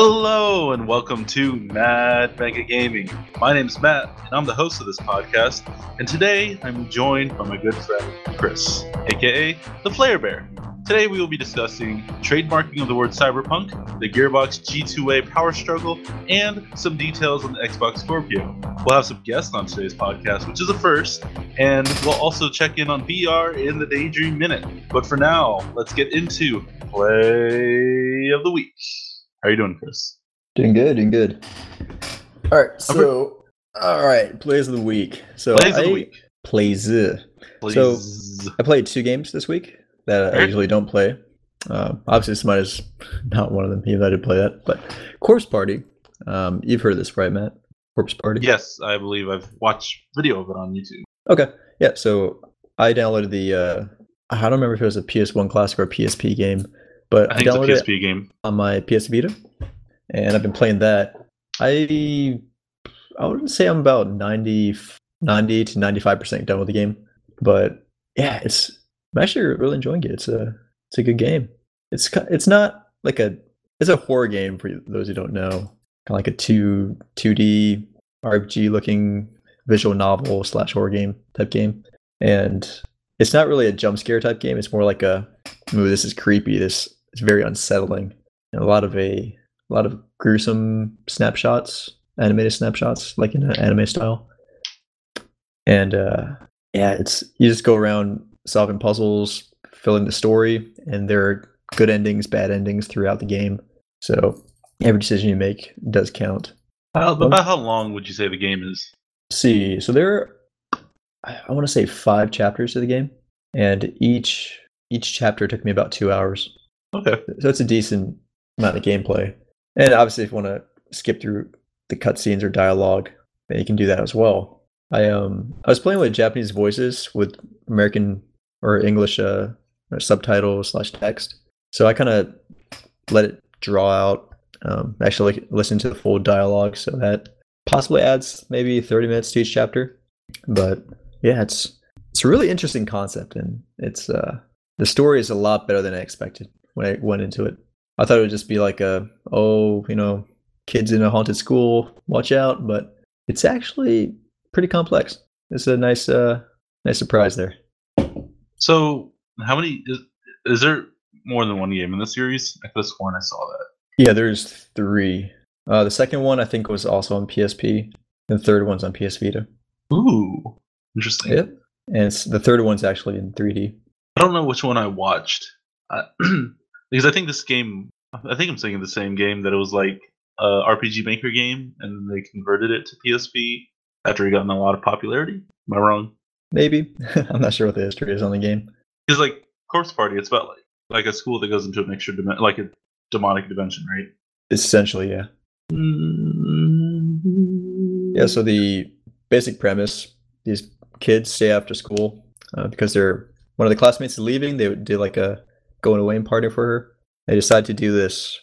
Hello and welcome to Mad Mega Gaming. My name is Matt, and I'm the host of this podcast. And today I'm joined by my good friend Chris, aka the Flare Bear. Today we will be discussing trademarking of the word cyberpunk, the Gearbox G2A power struggle, and some details on the Xbox Scorpio. We'll have some guests on today's podcast, which is a first, and we'll also check in on VR in the Daydream Minute. But for now, let's get into Play of the Week. How are you doing, Chris? Doing good, doing good. All right, so all right, plays of the week. So Plays of the I- week. Plays. So I played two games this week that I usually don't play. Uh, obviously, this mine is not one of them. Even though I did play that, but Corpse Party. Um, you've heard of this, right, Matt? Corpse Party. Yes, I believe I've watched video of it on YouTube. Okay. Yeah. So I downloaded the. Uh, I don't remember if it was a PS1 Classic or a PSP game, but I I, think it's a downloaded it PSP game. on my PS Vita, and I've been playing that. I I wouldn't say I'm about 90, 90 to 95 percent done with the game, but yeah, it's I'm actually really enjoying it. It's a it's a good game. It's it's not like a it's a horror game for those who don't know, kind of like a two two D RPG looking visual novel slash horror game type game, and it's not really a jump scare type game. It's more like a ooh, this is creepy. This is very unsettling and a lot of a, a lot of gruesome snapshots, animated snapshots, like in an anime style. And uh, yeah, it's you just go around solving puzzles, filling the story, and there are good endings, bad endings throughout the game. So every decision you make does count. How, about how long would you say the game is? see, so there are, I I want to say five chapters to the game, and each each chapter took me about two hours. Okay. So it's a decent amount of gameplay. And obviously, if you want to skip through the cutscenes or dialogue, then you can do that as well. I um I was playing with Japanese voices with American or English uh subtitles slash text. So I kind of let it draw out. Um, actually, like, listen to the full dialogue, so that possibly adds maybe thirty minutes to each chapter. But yeah, it's it's a really interesting concept, and it's uh the story is a lot better than I expected when I went into it. I thought it would just be like a oh, you know, kids in a haunted school, watch out, but it's actually pretty complex. It's a nice uh nice surprise there. So, how many is, is there more than one game in the series? I could have sworn I saw that. Yeah, there's three. Uh the second one I think was also on PSP. The third one's on PS Vita. Ooh, interesting. Yep. And the third one's actually in 3D. I don't know which one I watched uh, because I think this game. I think I'm saying the same game that it was like a RPG Maker game, and they converted it to PSP after it gotten a lot of popularity. Am I wrong? Maybe. I'm not sure what the history is on the game. Because like Corpse Party, it's about like like a school that goes into a mixture dimen- like a demonic dimension, right? Essentially, yeah. Yeah, so the basic premise these kids stay after school uh, because they're one of the classmates is leaving. They did like a going away party for her. They decide to do this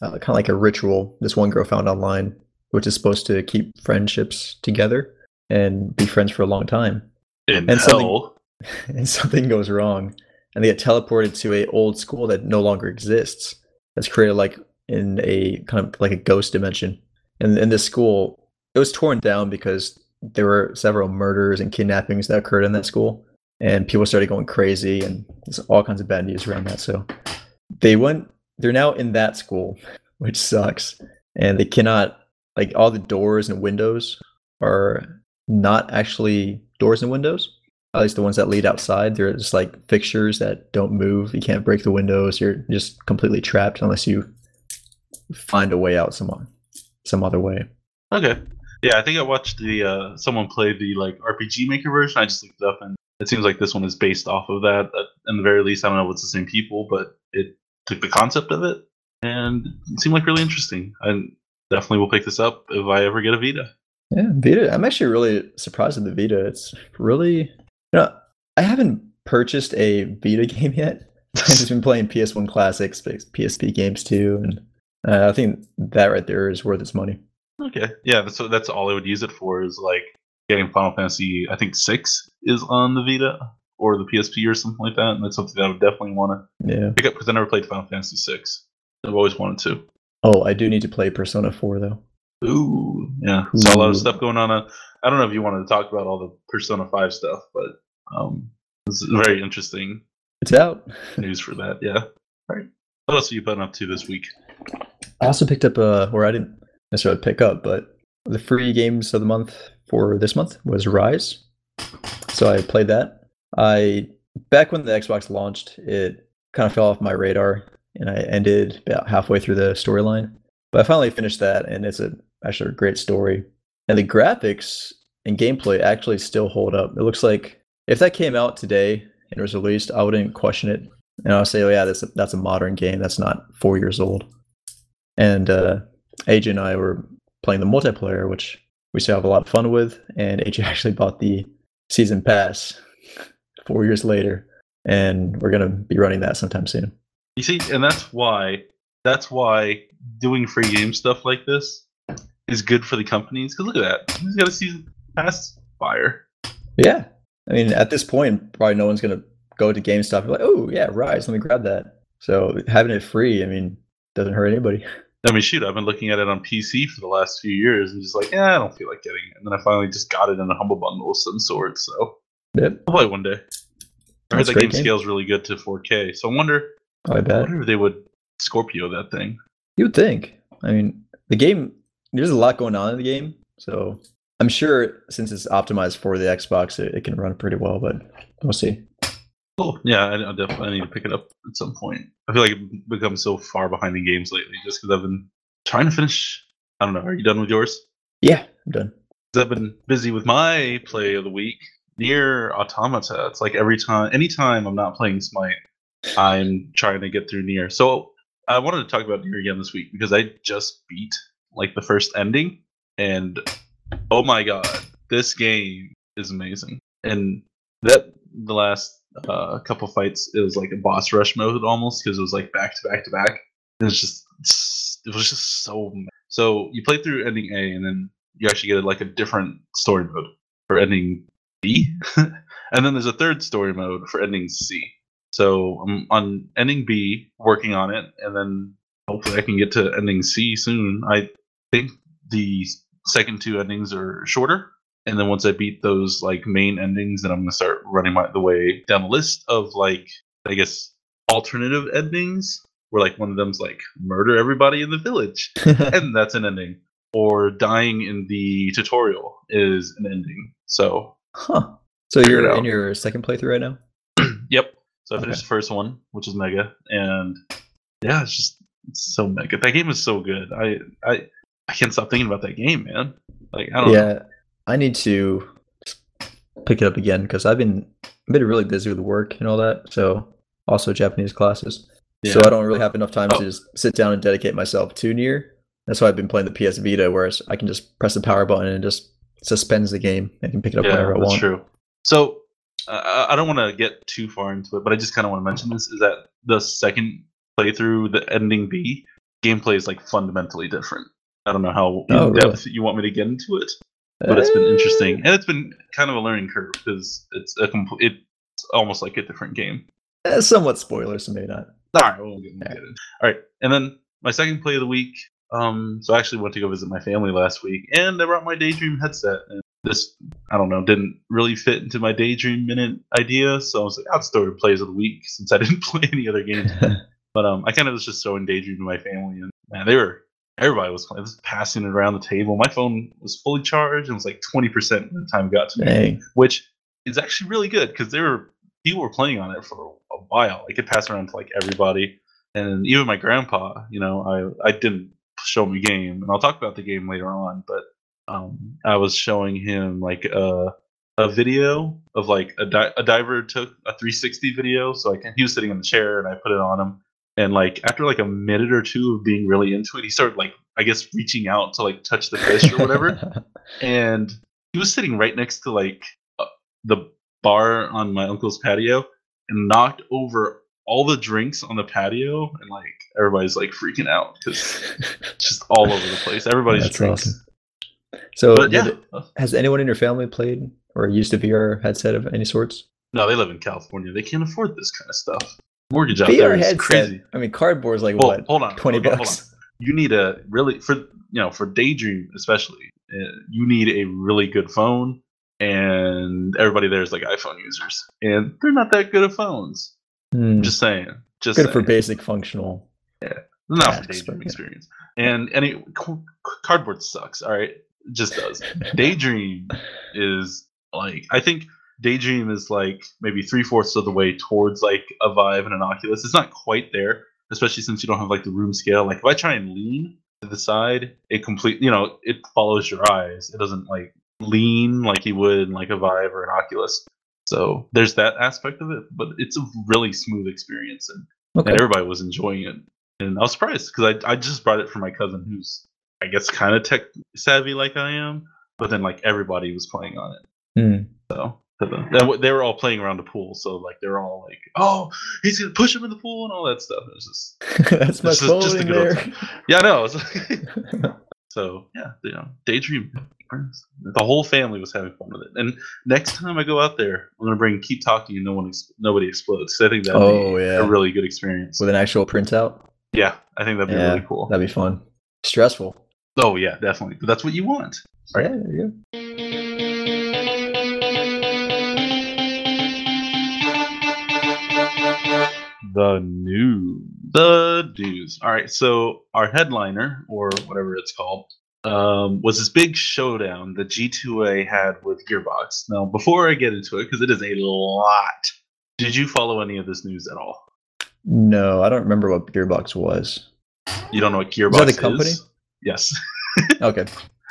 uh, kind of like a ritual. This one girl found online, which is supposed to keep friendships together and be friends for a long time. in And something- and something goes wrong, and they get teleported to a old school that no longer exists. That's created like in a kind of like a ghost dimension. And in this school, it was torn down because there were several murders and kidnappings that occurred in that school, and people started going crazy, and there's all kinds of bad news around that. So they went. They're now in that school, which sucks, and they cannot like all the doors and windows are not actually doors and windows at least the ones that lead outside they're just like fixtures that don't move you can't break the windows you're just completely trapped unless you find a way out some some other way Okay. Yeah, I think I watched the uh someone play the like RPG Maker version. I just looked it up and it seems like this one is based off of that. At in the very least, I don't know if it's the same people, but it took the concept of it and it seemed like really interesting. I definitely will pick this up if I ever get a Vita. yeah vita i'm actually really surprised at the vita it's really you know i haven't purchased a vita game yet i've just been playing ps1 classics psp games too and uh, i think that right there is worth its money Okay. Yeah, So that's all I would use it for is like getting Final Fantasy. I think six is on the Vita or the PSP or something like that, and that's something that I would definitely want to yeah pick up because I never played Final Fantasy six. I've always wanted to. Oh, I do need to play Persona 4 though. Ooh, yeah. So a lot of stuff going on. Uh, I don't know if you wanted to talk about all the Persona Five stuff, but um, it's very interesting It's out. news for that. Yeah. All right. What else are you putting up to this week? I also picked up uh or I didn't necessarily pick up, but the free games of the month for this month was Ryse. So I played that. I back when the Xbox launched, it kind of fell off my radar and I ended about halfway through the storyline. But I finally finished that and it's a actually a great story. And the graphics and gameplay actually still hold up. It looks like if that came out today and was released, I wouldn't question it. And I'll say, oh yeah, that's a, that's a modern game. That's not four years old. And uh, AJ and I were playing the multiplayer, which we still have a lot of fun with. And AJ actually bought the season pass four years later, and we're gonna be running that sometime soon. You see, and that's why that's why doing free game stuff like this is good for the companies. Because look at that, he's got a season pass fire. Yeah, I mean, at this point, probably no one's gonna go to GameStop and be like, "Oh yeah, Ryse, let me grab that." So having it free, I mean, doesn't hurt anybody. I mean, shoot, I've been looking at it on PC for the last few years and just like, yeah, I don't feel like getting it. And then I finally just got it in a humble bundle of some sort. So Yep, I'll play one day. I heard that game, game. scales really good to 4K. So I wonder, I I bet. wonder if they would Scorpio that thing. You would think. I mean, the game. There's a lot going on in the game, so I'm sure since it's optimized for the Xbox, it, it can run pretty well. But we'll see. Cool. Yeah, I, I definitely need to pick it up at some point. I feel like I've become so far behind in games lately just because I've been trying to finish. I don't know. Are you done with yours? Yeah, I'm done. I've been busy with my play of the week. Nier Automata. It's like every time, anytime I'm not playing Smite, I'm trying to get through Nier. So I wanted to talk about Nier again this week because I just beat like the first ending, and oh my god, this game is amazing. And that the last uh, couple fights, it was like a boss rush mode almost because it was like back to back to back. And it's just it was just so. ma- So you play through ending A, and then you actually get like a different story mode for ending B, and then there's a third story mode for ending C. So I'm on ending B, working on it, and then hopefully I can get to ending C soon. I think the second two endings are shorter, and then once I beat those like main endings, then I'm gonna start running my the way down the list of like I guess alternative endings, where like one of them's like murder everybody in the village, and that's an ending. Or dying in the tutorial is an ending. So, huh. So you're in your second playthrough right now. yep. So I Okay. finished the first one, which is mega, and yeah, it's just it's so mega. That game is so good. I I I can't stop thinking about that game, man. Like I don't know. Yeah, I need to pick it up again because I've been I've been really busy with work and all that. So also Japanese classes. So I don't really have enough time Oh. to just sit down and dedicate myself to Nier. That's why I've been playing the PS Vita, where I can just press the power button and it just suspends the game. I can pick it up Yeah, whenever I that's want. true. So uh, I don't want to get too far into it, but I just kind of want to mention this: is that the second playthrough, the ending B gameplay is like fundamentally different. I don't know how in Oh, really? depth you want me to get into it, but it's been Eh, interesting, and it's been kind of a learning curve because it's a complete. It's almost like a different game. eh, somewhat spoilers, so maybe not. All right, we'll get, we'll get in. All right, and then my second play of the week. Um, so I actually went to go visit my family last week, and I brought my Daydream headset. And this, I don't know, didn't really fit into my Daydream minute idea. So I was like, I'll it plays of the week since I didn't play any other games. But um, I kind of was just throwing Daydream to my family, and man, they were everybody was just passing it around the table. My phone was fully charged and was like twenty percent by the time it got to me Dang. which is actually really good because there were people were playing on it for a while. I could pass around to like everybody, and even my grandpa. You know, I I didn't show him a game, and I'll talk about the game later on. But um, I was showing him like a a video of like a, di- a diver took a 360 video. So I can, he was sitting in the chair, and I put it on him. And like after like a minute or two of being really into it, he started like I guess reaching out to like touch the fish or whatever. And he was sitting right next to like uh, the bar on my uncle's patio and knocked over all the drinks on the patio and like everybody's like freaking out because it's just all over the place. Everybody's That's drinks. awesome. So, but yeah. has anyone in your family played or used to be a VR headset of any sorts? no they live in california. They can't afford this kind of stuff mortgage out VR there is headset. crazy I mean, cardboard's like well what? hold on 20 okay, bucks. on. you need a really for you know for Daydream especially, uh, you need a really good phone, and everybody there is like iPhone users, and they're not that good at phones. Hmm. Just saying. Just Good saying. for basic functional. Yeah, not for Daydream yeah. experience. And any cardboard sucks. All right, it just does. Daydream is like I think Daydream is like maybe three fourths of the way towards like a Vive and an Oculus. It's not quite there, especially since you don't have like the room scale. Like if I try and lean to the side, it complete you know it follows your eyes. It doesn't like lean like you would in like a Vive or an Oculus. So there's that aspect of it, but it's a really smooth experience and Okay. and everybody was enjoying it. And I was surprised because I, I just brought it for my cousin who's I guess kind of tech savvy like I am, but then like everybody was playing on it. Hmm. So so the- and w- they were all playing around the pool, so like they're all like, "Oh, he's gonna push him in the pool" and all that stuff. It was just That's my is just phone a in good there. yeah, I know. Like- so yeah, you um, know, daydream. The whole family was having fun with it. And next time I go out there, I'm gonna bring keep talking and no one ex- nobody explodes. 'cause I think that'd Oh, be yeah. a really good experience. With an actual printout. Yeah, I think that'd be Yeah, really cool. That'd be fun. Stressful. Oh yeah, definitely. But that's what you want. Right. Yeah, there you go. The news. The news. All right. So our headliner, or whatever it's called, um, was this big showdown that G2A had with Gearbox. Now, before I get into it, because it is a lot, did you follow any of this news at all? No, I don't remember what Gearbox was. You don't know what Gearbox is? that a company? is? Yes. Okay.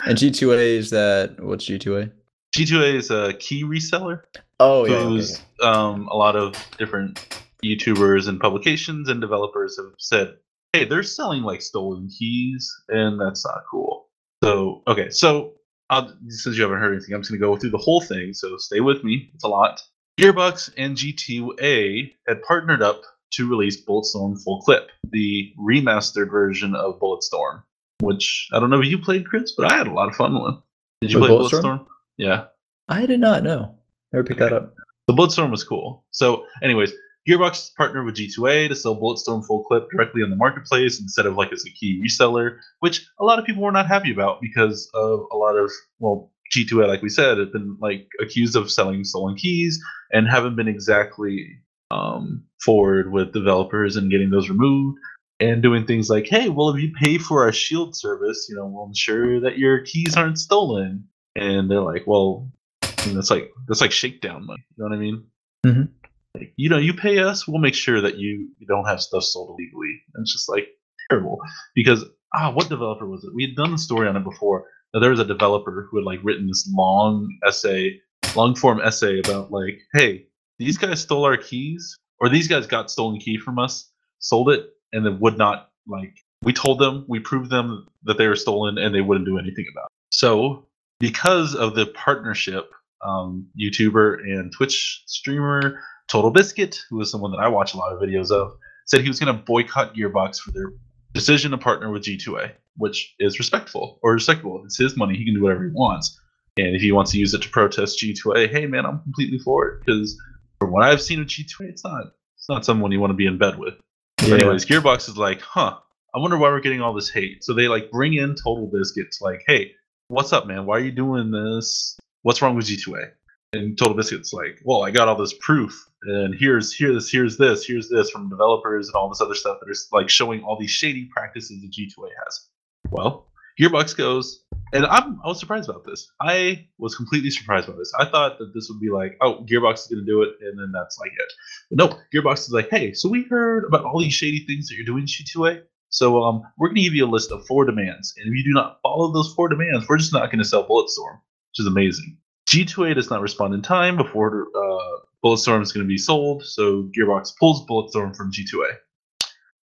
And G2A is that what's G2A? G2A is a key reseller. Oh yeah. okay, who's okay. um, a lot of different YouTubers and publications and developers have said, "Hey, they're selling like stolen keys, and that's not cool." So, okay, so I'll, since you haven't heard anything, I'm just gonna go through the whole thing. So stay with me; it's a lot. Gearbox and G2A had partnered up to release Bulletstorm Full Clip, the remastered version of Bulletstorm, which I don't know if you played, Chris, but I had a lot of fun with. Did you With play Bulletstorm? Bulletstorm? Yeah. I did not know. Never picked that up. The Bulletstorm was cool. So, anyways, Gearbox partnered with G2A to sell Bulletstorm full clip directly on the marketplace instead of like as a key reseller, which a lot of people were not happy about because of a lot of well, G2A, like we said, had been like accused of selling stolen keys and haven't been exactly um, forward with developers and getting those removed and doing things like, hey, well, if you pay for our Shield service, you know, we'll ensure that your keys aren't stolen. And they're like, well, I mean, that's like that's like shakedown money. You know what I mean? Mhm. Like, you know, you pay us, we'll make sure that you, you don't have stuff sold illegally. And it's just like terrible because ah, what developer was it? We had done the story on it before. Now, there was a developer who had like written this long essay, long form essay about like, hey, these guys stole our keys, or these guys got stolen key from us, sold it, and then would not like. We told them, we proved them that they were stolen, and they wouldn't do anything about it. So because of the partnership, um, YouTuber and Twitch streamer Total Biscuit, who is someone that I watch a lot of videos of, said he was going to boycott Gearbox for their decision to partner with G2A, which is respectful or respectable. It's his money; he can do whatever he wants. And if he wants to use it to protest G2A, hey man, I'm completely for it because from what I've seen of G2A, it's not it's not someone you want to be in bed with. Yeah. Anyways, Gearbox is like, huh, I wonder why we're getting all this hate. So they like bring in Total Biscuit to like, hey, what's up, man? Why are you doing this? What's wrong with G2A? And Total Biscuit's like, well, I got all this proof, and here's here's here's this, here's this from developers and all this other stuff that is like showing all these shady practices that G2A has. Well, Gearbox goes, and I'm I was surprised about this. I was completely surprised by this. I thought that this would be like, oh, Gearbox is gonna do it, and then that's like it. But no, Gearbox is like, hey, so we heard about all these shady things that you're doing, G2A. So um, we're gonna give you a list of four demands, and if you do not follow those four demands, we're just not gonna sell Bulletstorm, which is amazing. G2A does not respond in time before uh, Bulletstorm is going to be sold, so Gearbox pulls Bulletstorm from G2A.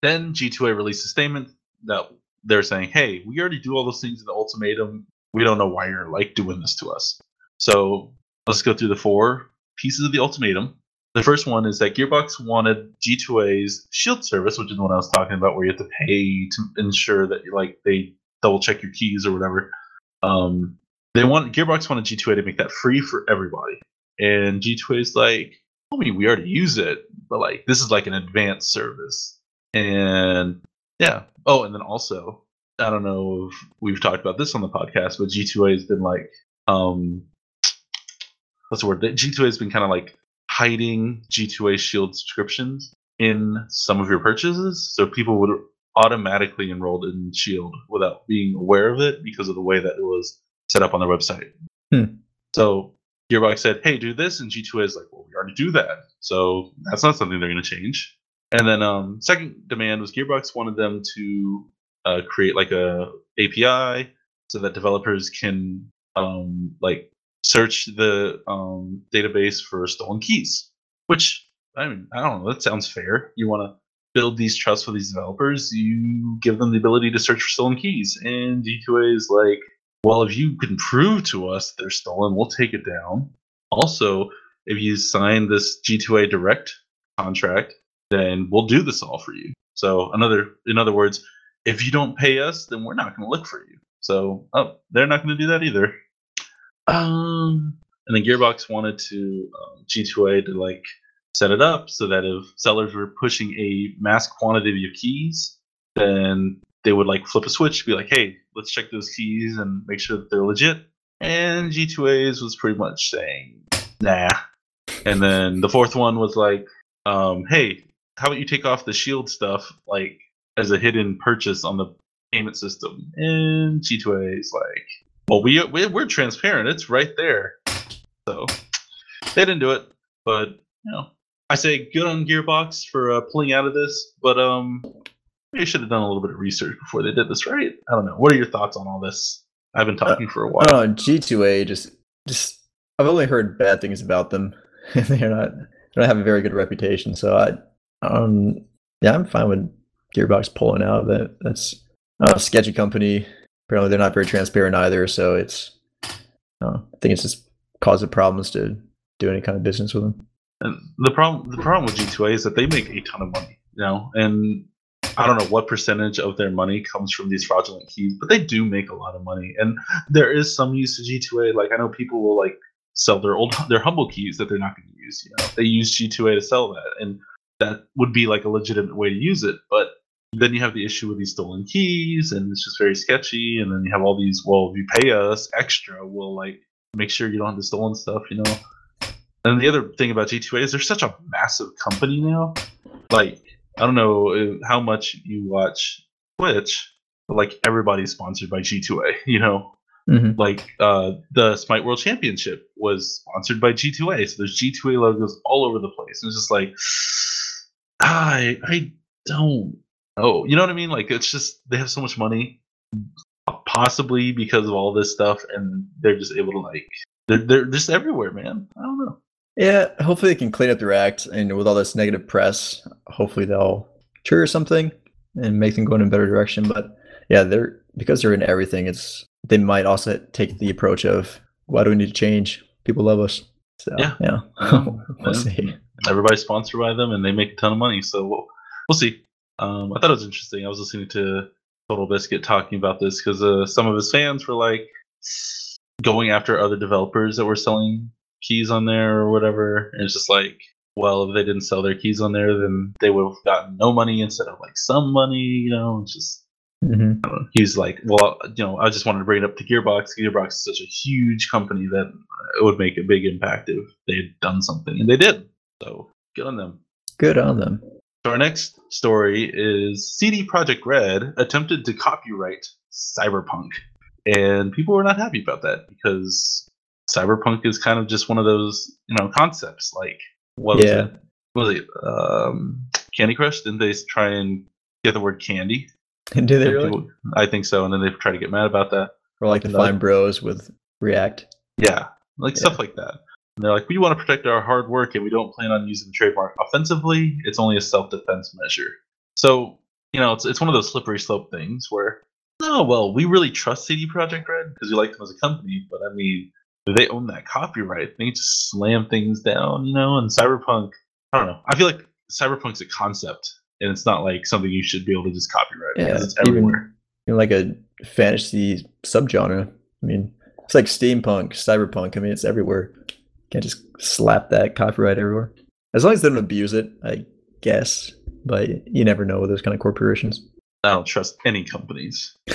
Then G2A released a statement that they're saying, "Hey, we already do all those things in the ultimatum. We don't know why you're like doing this to us." So let's go through the four pieces of the ultimatum. The first one is that Gearbox wanted G2A's Shield service, which is the one I was talking about, where you have to pay to ensure that like they double check your keys or whatever. Um, they want Gearbox wanted G2A to make that free for everybody, and G2A is like, I mean, we already use it, but like this is like an advanced service, and yeah. Oh, and then also I don't know if we've talked about this on the podcast, but G2A has been like, um, what's the word? G2A has been kind of like hiding G2A Shield subscriptions in some of your purchases, so people would automatically enroll in Shield without being aware of it because of the way that it was set up on their website. Hmm. So Gearbox said, "Hey, do this," and G2A is like, "Well, we already do that, so that's not something they're going to change." And then um, second demand was Gearbox wanted them to uh, create like a API so that developers can um, like search the um, database for stolen keys. Which I mean, I don't know. That sounds fair. You want to build these trusts for these developers. You give them the ability to search for stolen keys, and G2A is like, well, if you can prove to us they're stolen, we'll take it down. Also, if you sign this G2A direct contract, then we'll do this all for you. So another, in other words, if you don't pay us, then we're not going to look for you. So oh, they're not going to do that either. Um, and then Gearbox wanted to um, G2A to like set it up so that if sellers were pushing a mass quantity of keys, then they would like flip a switch, to be like, "Hey, let's check those keys and make sure that they're legit." And G2A's was pretty much saying, "Nah." And then the fourth one was like, um, "Hey, how about you take off the shield stuff like as a hidden purchase on the payment system?" And G2A's like, "Well, we we're transparent. It's right there." So they didn't do it, but you know, I say good on Gearbox for uh, pulling out of this, but um, they should have done a little bit of research before they did this, right? I don't know. What are your thoughts on all this? I've been talking uh, for a while. I. G2A just just I've only heard bad things about them. They're not they don't have a very good reputation. So I um yeah, I'm fine with Gearbox pulling out. of That that's a sketchy company. Apparently, they're not very transparent either. So it's uh, I think it's just causing problems to do any kind of business with them. And the problem the problem with G2A is that they make a ton of money, you know, and I don't know what percentage of their money comes from these fraudulent keys, but they do make a lot of money. And there is some use to G2A. Like I know people will like sell their old their humble keys that they're not going to use. You know, they use G2A to sell that, and that would be like a legitimate way to use it. But then you have the issue with these stolen keys, and it's just very sketchy. And then you have all these. Well, if you pay us extra, we'll like make sure you don't have the stolen stuff. You know. And the other thing about G2A is they're such a massive company now. Like I don't know uh, how much you watch Twitch, but like everybody's sponsored by G2A. You know, mm-hmm. like uh, the Smite World Championship was sponsored by G2A, so there's G2A logos all over the place. And it's just like, I I don't know. You know what I mean? Like it's just they have so much money, possibly because of all this stuff, and they're just able to like they're they're just everywhere, man. I don't know. Yeah, hopefully they can clean up their act, and with all this negative press, hopefully they'll trigger something and make them go in a better direction. But yeah, they're because they're in everything. It's they might also take the approach of why do we need to change? People love us. So yeah, yeah, we'll yeah. see. Everybody's sponsored by them, and they make a ton of money. So we'll we'll see. Um, I thought it was interesting. I was listening to Total Biscuit talking about this because uh, some of his fans were like going after other developers that were selling keys on there or whatever. And it's just like, well, if they didn't sell their keys on there, then they would have gotten no money instead of like some money. You know, it's just mm-hmm. he's like, well, you know, I just wanted to bring it up to Gearbox. Gearbox is such a huge company that it would make a big impact if they had done something, and they did. So good on them. Good on them. So our next story is CD Projekt Red attempted to copyright Cyberpunk, and people were not happy about that because cyberpunk is kind of just one of those you know concepts like what was yeah. it? What was it? Um, candy crush? Didn't they try and get the word candy? Do they really? People, i think so and then they try to get mad about that. Or like the fine bros with react? Yeah like yeah. stuff like that. And they're like we want to protect our hard work and we don't plan on using the trademark offensively. It's only a self-defense measure. So you know it's, it's one of those slippery slope things where no well we really trust cd projekt red because we like them as a company but i mean they own that copyright. They just slam things down, you know. And cyberpunk, I don't know. I feel like cyberpunk's a concept, and it's not like something you should be able to just copyright yeah, it's everywhere. Even, like a fantasy subgenre. I mean, it's like steampunk, cyberpunk. I mean, it's everywhere. You can't just slap that copyright everywhere. As long as they don't abuse it, I guess. But you never know with those kind of corporations. I don't trust any companies.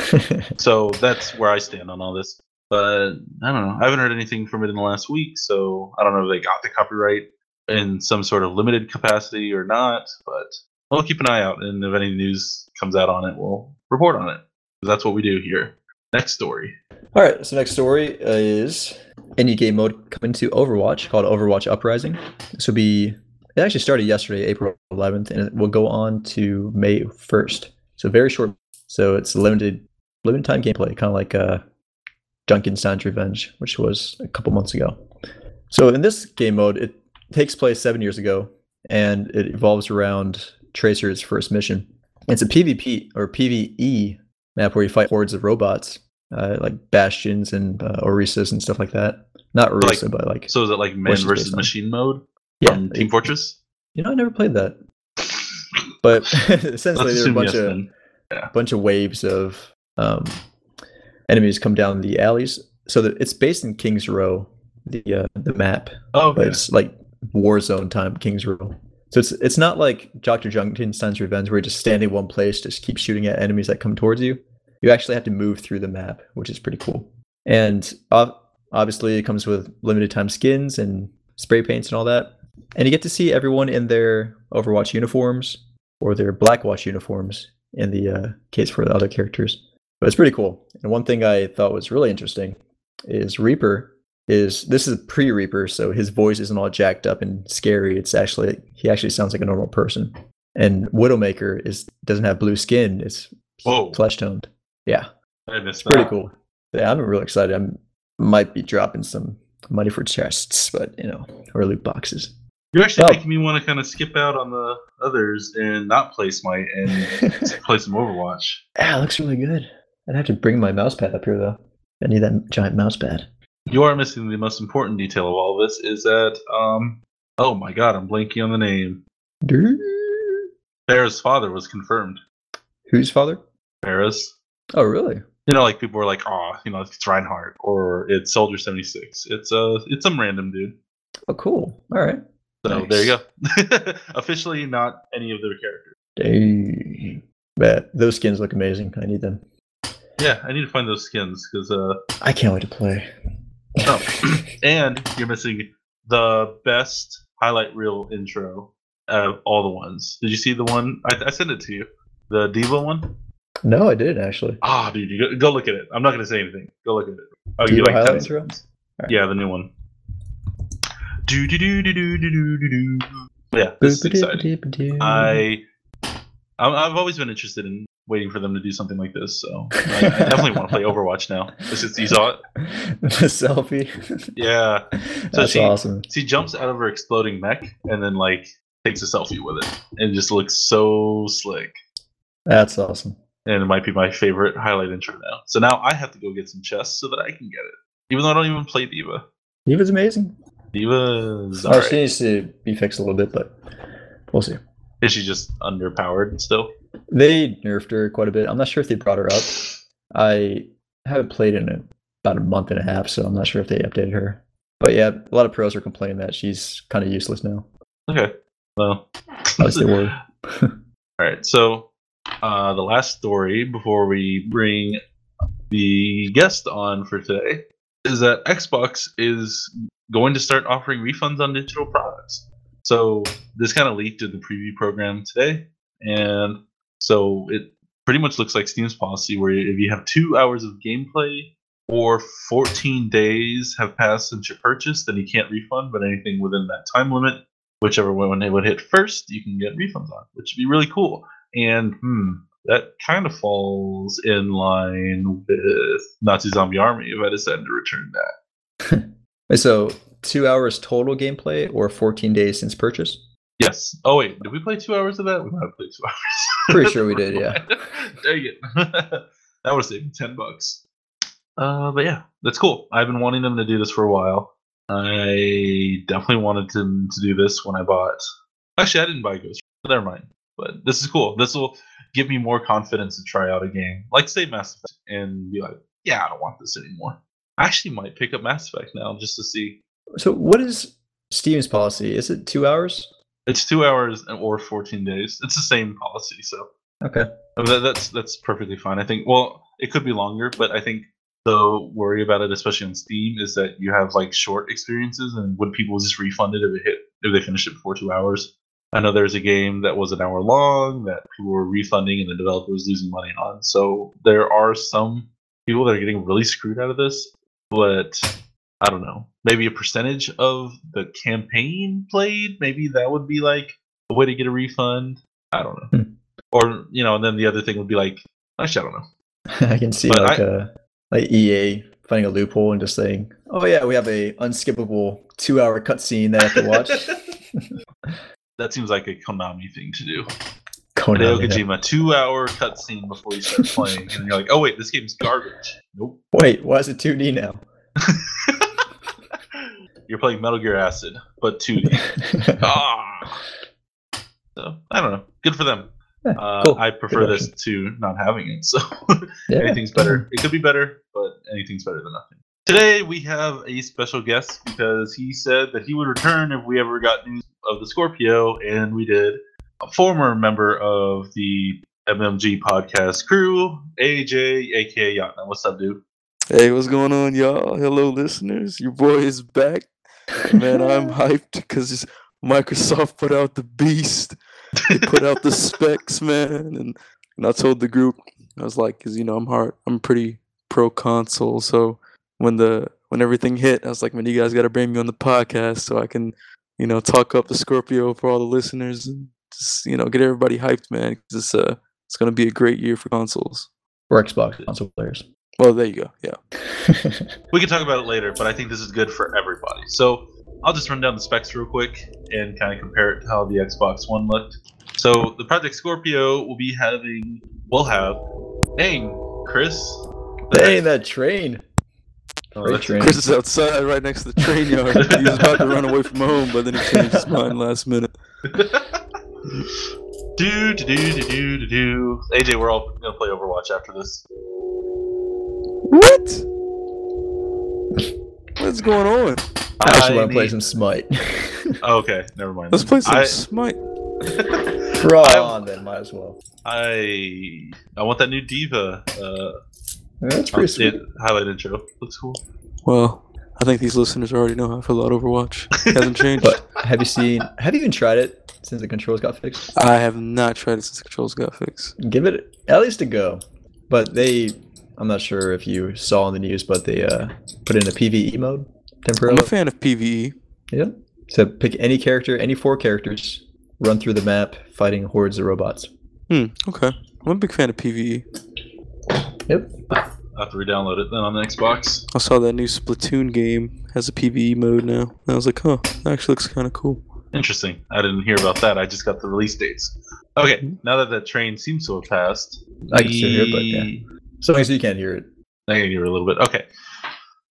So that's where I stand on all this. But I don't know. I haven't heard anything from it in the last week, so I don't know if they got the copyright in some sort of limited capacity or not. But we'll keep an eye out, and if any news comes out on it, we'll report on it. that's what we do here. Next story. All right, so next story is a new game mode coming to Overwatch called Overwatch Uprising. This will be it actually started yesterday, April 11th, and it will go on to May 1st. So very short. So it's limited limited time gameplay, kind of like uh, Junkenstein's Revenge, which was a couple months ago. So in this game mode, it takes place seven years ago, and it evolves around Tracer's first mission. It's a PvP or PvE map where you fight hordes of robots, uh, like bastions and uh, Orisas and stuff like that. Not like- Orisa, but like So is it like man versus machine mode yeah. Team Fortress? You know, I never played that, but essentially there a bunch yes, of then. bunch of waves of um, enemies come down the alleys. So that it's based in Kings Row, the uh, the map, Oh, but okay. it's like war zone time Kings Row. So it's it's not like Dr. Junkenstein's Revenge where you just stand in one place, just keep shooting at enemies that come towards you. You actually have to move through the map, which is pretty cool. And ob- obviously, it comes with limited time skins and spray paints and all that. And you get to see everyone in their Overwatch uniforms or their Blackwatch uniforms in the uh, case for the other characters. But it's pretty cool. And one thing I thought was really interesting is Reaper is this is pre Reaper, so his voice isn't all jacked up and scary. It's actually he actually sounds like a normal person. And Widowmaker is doesn't have blue skin. It's Whoa. flesh toned. Yeah, it's pretty cool. Yeah, I'm really excited. I might be dropping some money for chests, but you know, or loot boxes. You're actually Oh. making me want to kind of skip out on the others and not play Smite and play some Overwatch. Yeah, it looks really good. I'd have to bring my mouse pad up here though. I need that giant mouse pad. You are missing the most important detail of all this is that, um, oh my god, I'm blanking on the name. Pharah's father was confirmed. Whose father? Pharah's. Oh, really? You know, like people were like, oh, you know, it's Reinhardt or it's Soldier 76. It's uh, it's some random dude. Oh, cool. All right. So Nice. there you go. Officially, not any of their characters. Dang. But those skins look amazing. I need them. Yeah, I need to find those skins because uh, I can't wait to play. oh, and you're missing the best highlight reel intro of all the ones. Did you see the one I, I sent it to you? The D.Va one. No, I did actually. Ah, oh, dude, you go, go, look at it. I'm not gonna say anything. Go look at it. Oh, D.Va you like highlight intro? Right. Yeah, the new one. Do do do do do do do do. Yeah, this is exciting. I. I've always been interested in waiting for them to do something like this. So I, I definitely want to play Overwatch now. This is you saw it. the selfie. Yeah. That's she- awesome. She jumps out of her exploding mech and then like takes a selfie with it, and it just looks so slick. That's awesome. And it might be my favorite highlight intro now. So now I have to go get some chests so that I can get it, even though I don't even play D.Va. D.Va's amazing. D.Va's Oh, alright. she needs to be fixed a little bit, but we'll see. Is she just underpowered still? They nerfed her quite a bit. I'm not sure if they brought her up. I haven't played in about a month and a half, so I'm not sure if they updated her. But yeah, a lot of pros are complaining that she's kind of useless now. Okay. Well, they were. All right. So, uh, the last story before we bring the guest on for today is that Xbox is going to start offering refunds on digital products. So, this kind of leaked in the preview program today. And so, it pretty much looks like Steam's policy where if you have two hours of gameplay or 14 days have passed since your purchase, then you can't refund, but anything within that time limit whichever one it would hit first, you can get refunds on, which would be really cool. And hmm, that kind of falls in line with Nazi Zombie Army if I decided to return that. So two hours total gameplay or 14 days since purchase? Yes. Oh wait, did we play two hours of that? We might have played two hours. Pretty sure we did, yeah. Dang it. that would have saved me ten bucks. Uh, but yeah, that's cool. I've been wanting them to do this for a while. I definitely wanted them to do this when I bought. Actually, I didn't buy Ghost. Never mind. But this is cool. This will give me more confidence to try out a game like say Mass Effect and be like, yeah, I don't want this anymore. I actually might pick up Mass Effect now just to see. So what is Steam's policy? Is it two hours? It's two hours or 14 days. It's the same policy, so Okay. That, that's that's perfectly fine. I think. Well, it could be longer, but I think the worry about it, especially on Steam, is that you have like short experiences, and would people just refund it if it hit if they finish it before two hours? I know there's a game that was an hour long that people were refunding and the developer was losing money on. So there are some people that are getting really screwed out of this, but I don't know. Maybe a percentage of the campaign played, maybe that would be like a way to get a refund. I don't know. Hmm. Or you know, and then the other thing would be like, actually, I don't know. I can see But like I- uh like EA finding a loophole and just saying, "Oh yeah, we have a unskippable two-hour cutscene that I have to watch." that seems like a Konami thing to do. Konami, Hideo yeah. Kojima, two hour cutscene before you start playing, and you're like, oh wait, this game's garbage. Nope. Wait, why is it 2D now? you're playing Metal Gear Acid, but 2D. ah. So I don't know. Good for them. Yeah, Uh, cool. I prefer Good this to not having it. So Yeah. anything's better. It could be better, but anything's better than nothing. Today we have a special guest because he said that he would return if we ever got news of the Scorpio, and we did. A former member of the MMG podcast crew, AJ, aka Yotna. What's up, dude? Hey, what's going on, y'all? Hello, listeners. Your boy is back. Man, I'm hyped because Microsoft put out the beast. They put out the specs, man. And, and I told the group, I was like, because, you know, I'm hard, I'm pretty pro console. So when the, when everything hit, I was like, man, you guys got to bring me on the podcast so I can, you know, talk up the Scorpio for all the listeners and just, you know, get everybody hyped, man. 'cause it's, uh, it's to be a great year for consoles. or Xbox console players. Well, there you go. Yeah. We can talk about it later, but I think this is good for everybody. So I'll just run down the specs real quick and kind of compare it to how the Xbox One looked. So the Project Scorpio will be having, will have, dang, Chris. Dang, that train. Oh, train. Chris is outside right next to the train yard. he was about to run away from home, but then he changed his mind last minute. do do do do do do do. AJ, we're all gonna play Overwatch after this. What? What's going on? I actually want to play need- some Smite. Oh, okay, never mind. Let's play some I, Smite. Draw I- on then, might as well. I I want that new D.Va. Uh, That's pretty sweet. it- highlight intro. Looks cool. Well, I think these listeners already know how I feel about Overwatch. It hasn't changed. But have you seen? Have you even tried it since the controls got fixed? I have not tried it since the controls got fixed. Give it at least a go. But they, I'm not sure if you saw in the news, but they uh, put in a PVE mode temporarily. I'm a fan of PvE. Yeah. So pick any character, any four characters, run through the map fighting hordes of robots. Hmm, okay. I'm a big fan of PvE. Yep. I have to re-download it then on the Xbox. I saw that new Splatoon game has a PvE mode now. And I was like, huh, that actually looks kind of cool. Interesting. I didn't hear about that. I just got the release dates. Okay, now that that train seems to have passed, I can still hear it, but yeah. So you can't hear it. I can hear it a little bit. Okay.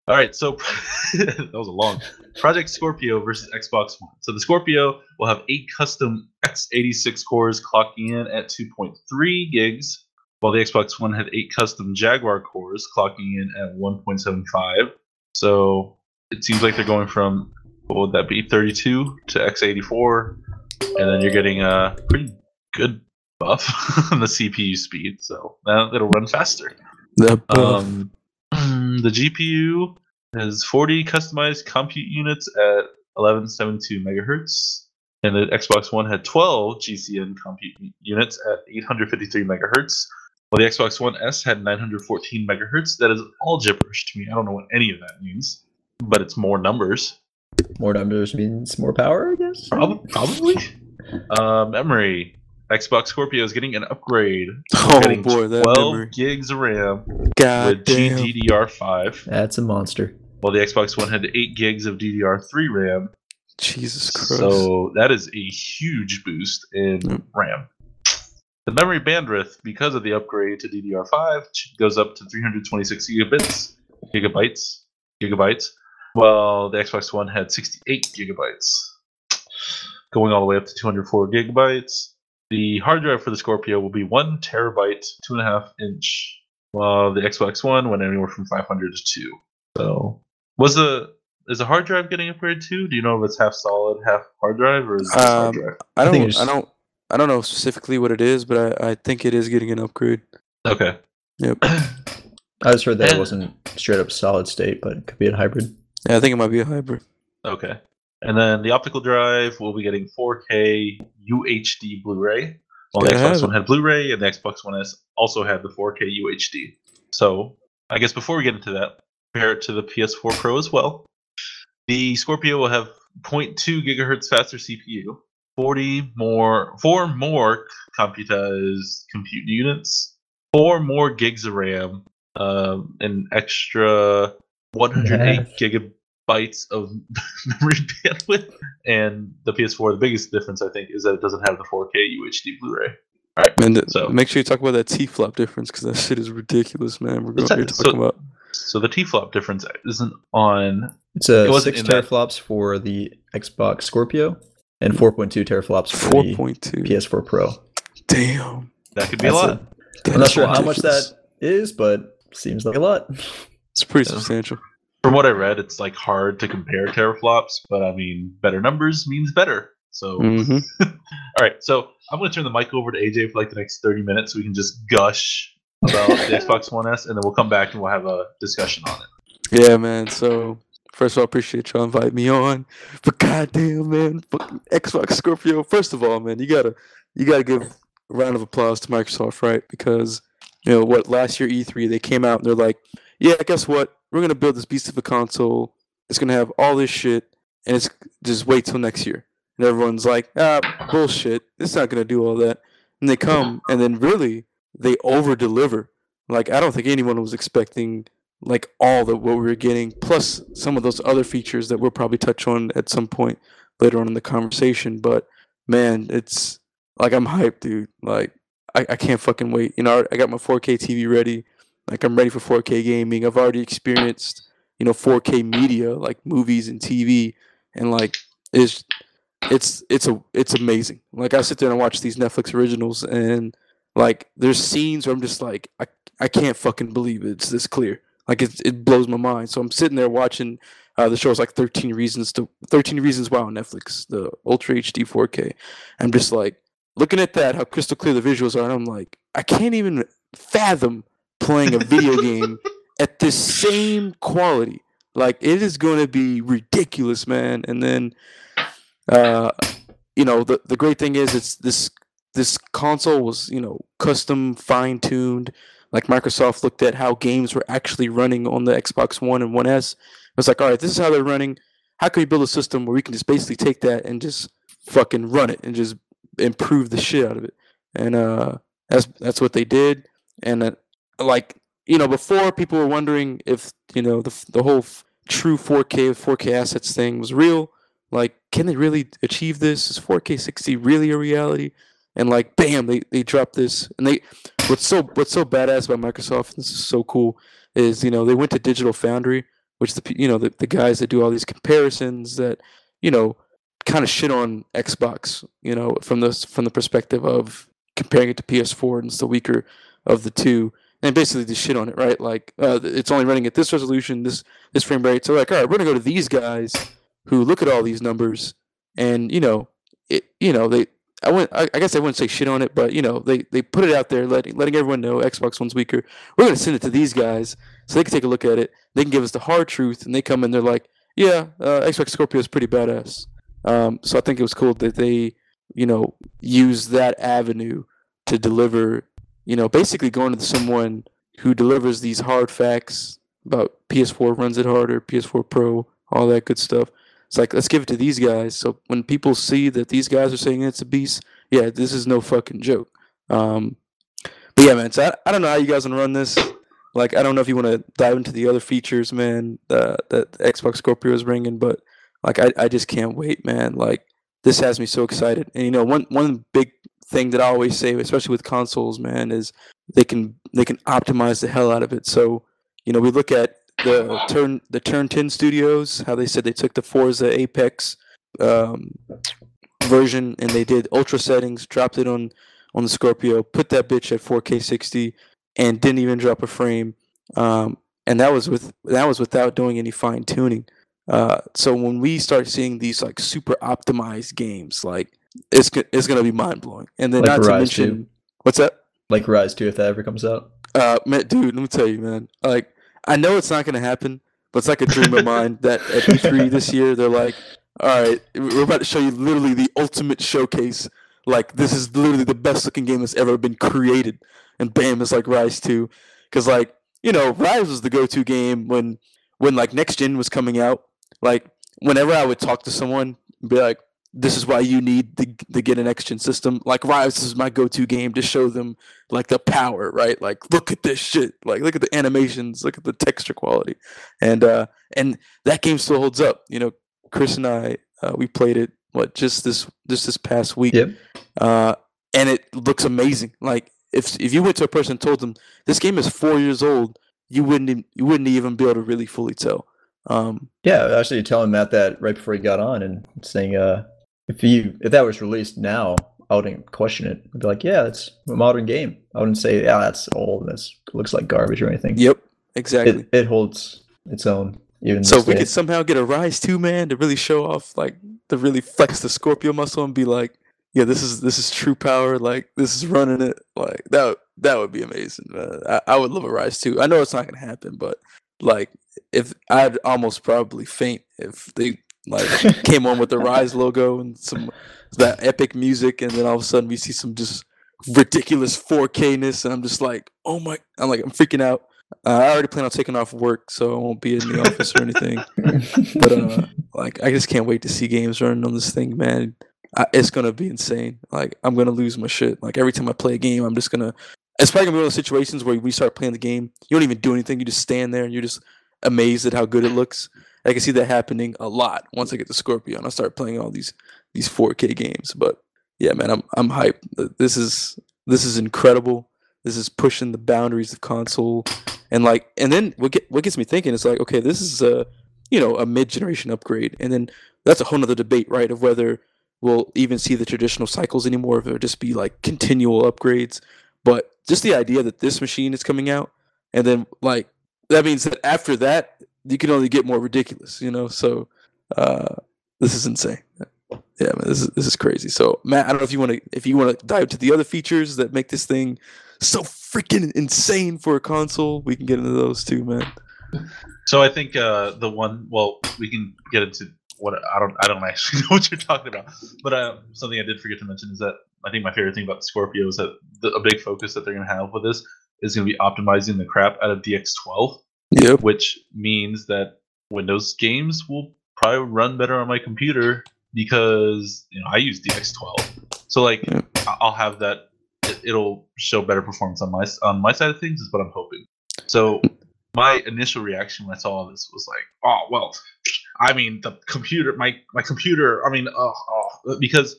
All right. So that was a long Project Scorpio versus Xbox One. So the Scorpio will have eight custom x86 cores clocking in at 2.3 gigs, while the Xbox One had eight custom Jaguar cores clocking in at 1.75. So it seems like they're going from what would that be 32 to x84, and then you're getting a pretty good buff on the CPU speed. So now it'll run faster. That buff. Um, the GPU has 40 customized compute units at 1172 megahertz, and the Xbox One had 12 GCN compute units at 853 megahertz. While the Xbox One S had 914 megahertz. That is all gibberish to me. I don't know what any of that means, but it's more numbers. More numbers means more power, I guess. Prob- Probably. Uh, memory. Xbox Scorpio is getting an upgrade. oh getting boy, that 12 memory. gigs of RAM God with damn. GDDR5. That's a monster. while the Xbox One had 8 gigs of DDR3 RAM. Jesus Christ. So that is a huge boost in Yep. RAM. The memory bandwidth, because of the upgrade to DDR5, goes up to 326 gigabits, gigabytes, gigabytes, while the Xbox One had 68 gigabytes, going all the way up to 204 gigabytes. The hard drive for the Scorpio will be one terabyte, two and a half inch, while the Xbox One went anywhere from 500 to two. So, was the is the hard drive getting upgraded too? Do you know if it's half solid, half hard drive, or is it just hard Um, drive? I I don't. it's- I don't. I don't know specifically what it is, but I, I think it is getting an upgrade. Okay. Yep. I just heard that And- it wasn't straight up solid state, but it could be a hybrid. Yeah, I think it might be a hybrid. Okay. And then the optical drive will be getting 4K UHD Blu-ray. Well, the Xbox. One had Blu-ray, and the Xbox One S also had the 4K UHD. So I guess before we get into that, compare it to the PS4 Pro as well. The Scorpio will have 0.2 gigahertz faster CPU, 40 more, four more computized compute units, four more gigs of RAM, um, an extra 108 Yeah. Gigabytes of memory bandwidth, and the PS4. The biggest difference, I think, is that it doesn't have the 4K UHD Blu-ray. And th- So- make sure you talk about that T flop difference because that shit is ridiculous, man. We're going to be talking so- about. So the T-flop difference isn't on. It's a It wasn't six in that- teraflops for the Xbox Scorpio and 4.2 teraflops for Four the point. PS4 Pro. Damn. That could be a lot. A, I'm not sure how much that is, but seems like a lot. It's pretty Yeah. substantial. From what I read, it's like hard to compare teraflops, but I mean, better numbers means better. So, hmm all right. So I'm going to turn the mic over to AJ for like the next 30 minutes, so we can just gush about the Xbox One S, and then we'll come back and we'll have a discussion on it. Yeah, man. So first of all, I appreciate y'all inviting me on. But goddamn, man, Xbox Scorpio. First of all, man, you gotta you gotta give a round of applause to Microsoft, right? Because you know what? Last year E3, they came out and they're like, "Yeah, guess what? We're gonna build this beast of a console. It's gonna have all this shit, and it's just wait till next year." And everyone's like, "Ah, bullshit. It's not gonna do all that." And they come, and then really they over deliver. Like I don't think anyone was expecting like all that what we were getting, plus some of those other features that we'll probably touch on at some point later on in the conversation. But man, it's like I'm hyped, dude. Like I, I can't fucking wait. You know, I got my 4K TV ready. Like I'm ready for 4K gaming. I've already experienced, you know, 4K media like movies and TV, and like it's it's it's a it's amazing. Like I sit there and watch these Netflix originals, and like there's scenes where I'm just like I I can't fucking believe it's this clear. Like it it blows my mind. So I'm sitting there watching uh, the show's like 13 reasons to 13 reasons why on Netflix, the Ultra HD 4K. I'm just like looking at that, how crystal clear the visuals are, and I'm like, I can't even fathom playing a video game at the same quality. Like it is going to be ridiculous, man. And then, uh, you know, the the great thing is it's this this console was you know custom fine tuned. Like Microsoft looked at how games were actually running on the Xbox One and One S. It was like, all right, this is how they're running. How can we build a system where we can just basically take that and just fucking run it and just improve the shit out of it? And uh, that's that's what they did. And uh, like you know, before people were wondering if you know the the whole f- true 4K 4K assets thing was real. Like, can they really achieve this? Is 4K 60 really a reality? And like, bam, they, they dropped this. And they what's so what's so badass about Microsoft? This is so cool. Is you know they went to Digital Foundry, which the you know the, the guys that do all these comparisons that you know kind of shit on Xbox. You know from the from the perspective of comparing it to PS4 and it's the weaker of the two and basically just shit on it, right? Like uh, it's only running at this resolution, this this frame rate. So like, all right, we're gonna go to these guys who look at all these numbers, and you know, it, you know, they. I wouldn't. I, I guess I wouldn't say shit on it, but you know, they they put it out there, letting letting everyone know Xbox One's weaker. We're gonna send it to these guys so they can take a look at it. They can give us the hard truth, and they come in. They're like, yeah, uh, Xbox Scorpio is pretty badass. Um, so I think it was cool that they, you know, use that avenue to deliver you know, basically going to someone who delivers these hard facts about PS4 runs it harder, PS4 Pro, all that good stuff. It's like let's give it to these guys. So when people see that these guys are saying it's a beast, yeah, this is no fucking joke. Um, but yeah, man. So I, I don't know how you guys to run this. Like I don't know if you want to dive into the other features, man, uh, that Xbox Scorpio is bringing, but like I, I just can't wait, man. Like this has me so excited. And you know, one one big thing that I always say, especially with consoles, man, is they can they can optimize the hell out of it. So, you know, we look at the turn the Turn Ten Studios, how they said they took the Forza Apex um, version and they did ultra settings, dropped it on on the Scorpio, put that bitch at 4K 60, and didn't even drop a frame. Um, and that was with that was without doing any fine tuning. Uh, so when we start seeing these like super optimized games, like it's it's gonna be mind blowing. And then Like not to mention, two. what's that? Like Ryse 2 if that ever comes out. Uh, man, dude, let me tell you, man. Like, I know it's not gonna happen, but it's like a dream of mine that at E3 this year they're like, all right, we're about to show you literally the ultimate showcase. Like, this is literally the best looking game that's ever been created, and bam, it's like Ryse Two, because like you know, Ryse was the go-to game when when like next gen was coming out. Like, whenever I would talk to someone, be like. This is why you need to, to get an next gen system. Like Ryse is my go-to game to show them like the power, right? Like look at this shit. Like look at the animations, look at the texture quality. And uh and that game still holds up. You know, Chris and I uh, we played it what just this just this past week. Yep. Uh and it looks amazing. Like if if you went to a person and told them this game is 4 years old, you wouldn't e- you wouldn't even be able to really fully tell. Um Yeah, actually telling Matt that right before he got on and saying uh if you if that was released now, I wouldn't question it. I'd be like, yeah, it's a modern game. I wouldn't say, yeah, that's old. That looks like garbage or anything. yep, exactly. It, it holds its own. Even So if we day. could somehow get a Ryse Two man to really show off, like to really flex the Scorpio muscle and be like, yeah, this is this is true power. Like this is running it. Like that would- that would be amazing. I, I would love a Ryse Two. I know it's not gonna happen, but like if I'd almost probably faint if they like came on with the Ryse logo and some that epic music, and then all of a sudden we see some just ridiculous 4K-ness, and I'm just like, oh my! I'm like, I'm freaking out. Uh, I already plan on taking off work, so I won't be in the office or anything. But uh, like, I just can't wait to see games running on this thing, man. I, it's gonna be insane. Like, I'm gonna lose my shit. Like every time I play a game, I'm just gonna. It's probably gonna be one of those situations where we start playing the game, you don't even do anything. You just stand there and you're just amazed at how good it looks. I can see that happening a lot once I get to Scorpio and I start playing all these these 4K games. But yeah, man, I'm I'm hyped. This is this is incredible. This is pushing the boundaries of console, and like, and then what get what gets me thinking is like, okay, this is a you know a mid generation upgrade, and then that's a whole nother debate, right? Of whether we'll even see the traditional cycles anymore, if it'll just be like continual upgrades. But just the idea that this machine is coming out, and then like that means that after that, you can only get more ridiculous, you know. So uh, this is insane. Yeah, man, this is this is crazy. So Matt, I don't know if you want to if you want to dive to the other features that make this thing so freaking insane for a console. We can get into those too, man. So I think uh, the one. Well, we can get into what I don't. I don't actually know what you're talking about. But uh, something I did forget to mention is that I think my favorite thing about Scorpio is that the, a big focus that they're going to have with this is going to be optimizing the crap out of DX12, Yep. which means that Windows games will probably run better on my computer because you know I use DX12. So like. I- I'll have that. It, it'll show better performance on my on my side of things is what I'm hoping. So my initial reaction when I saw all this was like, oh well, I mean the computer, my my computer. I mean, oh, oh because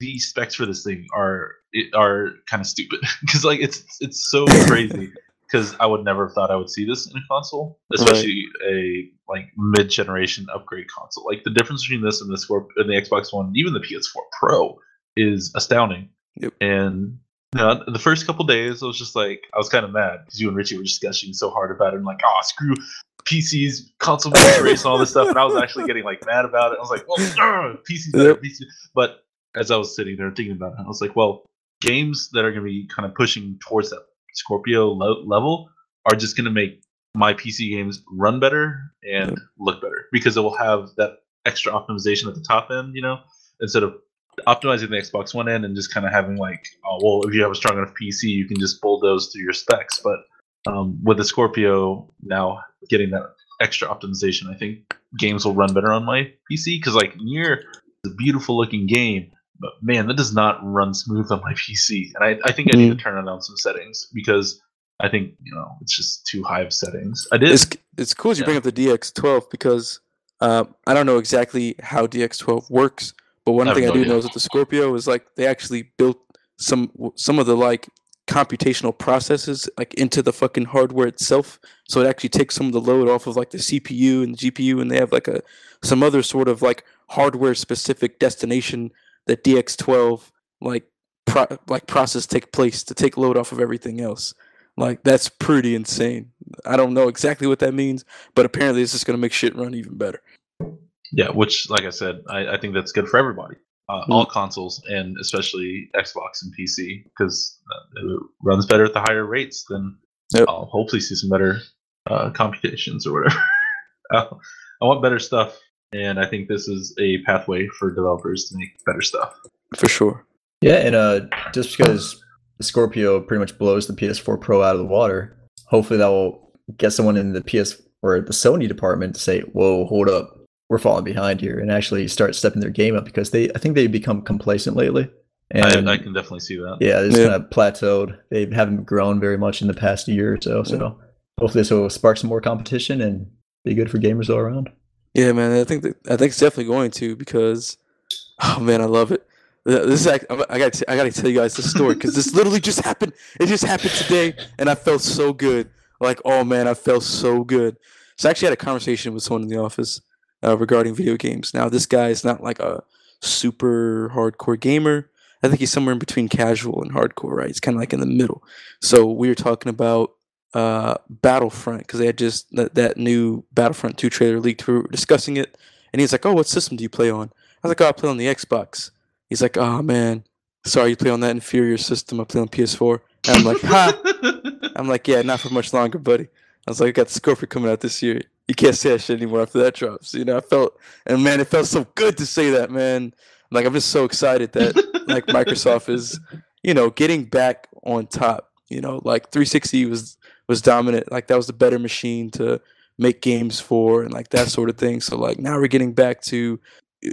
the specs for this thing are it, are kind of stupid because like it's it's so crazy because I would never have thought I would see this in a console, especially a like mid generation upgrade console. Like the difference between this and the Scorp and the Xbox One, even the PS4 Pro, is astounding. Yep. And you know, the first couple days, I was just like, I was kind of mad because you and Richie were just gushing so hard about it, and like, oh, screw PCs, console race, and all this stuff. And I was actually getting like mad about it. I was like, well, uh, PCs better, Yep. PC. But as I was sitting there thinking about it, I was like, well, games that are going to be kind of pushing towards that Scorpio lo- level are just going to make my PC games run better and look better because it will have that extra optimization at the top end, you know, instead of optimizing the Xbox One end and just kind of having like, oh well, if you have a strong enough PC, you can just bulldoze through your specs. But um, with the Scorpio now getting that extra optimization, I think games will run better on my PC because like Nier is a beautiful looking game, but man, that does not run smooth on my PC, and I, I think I need to turn it on some settings because I think you know it's just too high of settings. I did. It's it's cool as you bring up the DX12 because uh, I don't know exactly how DX12 works, but one I thing I do idea. know is that the Scorpio is like they actually built some some of the like computational processes like into the fucking hardware itself, so it actually takes some of the load off of like the CPU and the GPU, and they have like a some other sort of like hardware specific destination that DX12 like pro- like process take place to take load off of everything else. Like that's pretty insane. I don't know exactly what that means, but apparently it's just gonna make shit run even better. Yeah, which, like I said, I, I think that's good for everybody. uh, all consoles and especially Xbox and PC because it runs better at the higher rates. Then Yep. I'll hopefully see some better uh, computations or whatever. Uh, I want better stuff, and I think this is a pathway for developers to make better stuff. for sure. Yeah, and uh, just because the Scorpio pretty much blows the PS4 Pro out of the water, hopefully that will get someone in the PS or the Sony department to say, "Whoa, hold up, we're falling behind here," and actually start stepping their game up because they, I think they've become complacent lately. And I, I can definitely see that. yeah, they just Yeah. kind of plateaued. They haven't grown very much in the past year or so. So hopefully this will spark some more competition and be good for gamers all around. Yeah, man. I think that, I think it's definitely going to because, oh man, I love it. This is I got I got to tell you guys this story because this literally just happened. It just happened today, and I felt so good. Like, oh man, I felt so good. So I actually had a conversation with someone in the office uh, regarding video games. Now, this guy is not like a super hardcore gamer. I think he's somewhere in between casual and hardcore, right? He's kind of like in the middle. So we were talking about uh, Battlefront because they had just that, that new Battlefront 2 trailer leaked. We were discussing it, and he's like, "Oh, what system do you play on?" I was like, "Oh, I play on the Xbox." He's like, "Oh man, sorry, you play on that inferior system. I play on PS4." And I'm like, "Ha!" I'm like, "Yeah, not for much longer, buddy." I was like, "I got the Scorpio coming out this year. You can't say that shit anymore after that drops." You know, I felt, and man, it felt so good to say that, man. Like, I'm just so excited that like Microsoft is, you know, getting back on top. You know, like 360 was was dominant. Like that was the better machine to make games for and like that sort of thing. So like now we're getting back to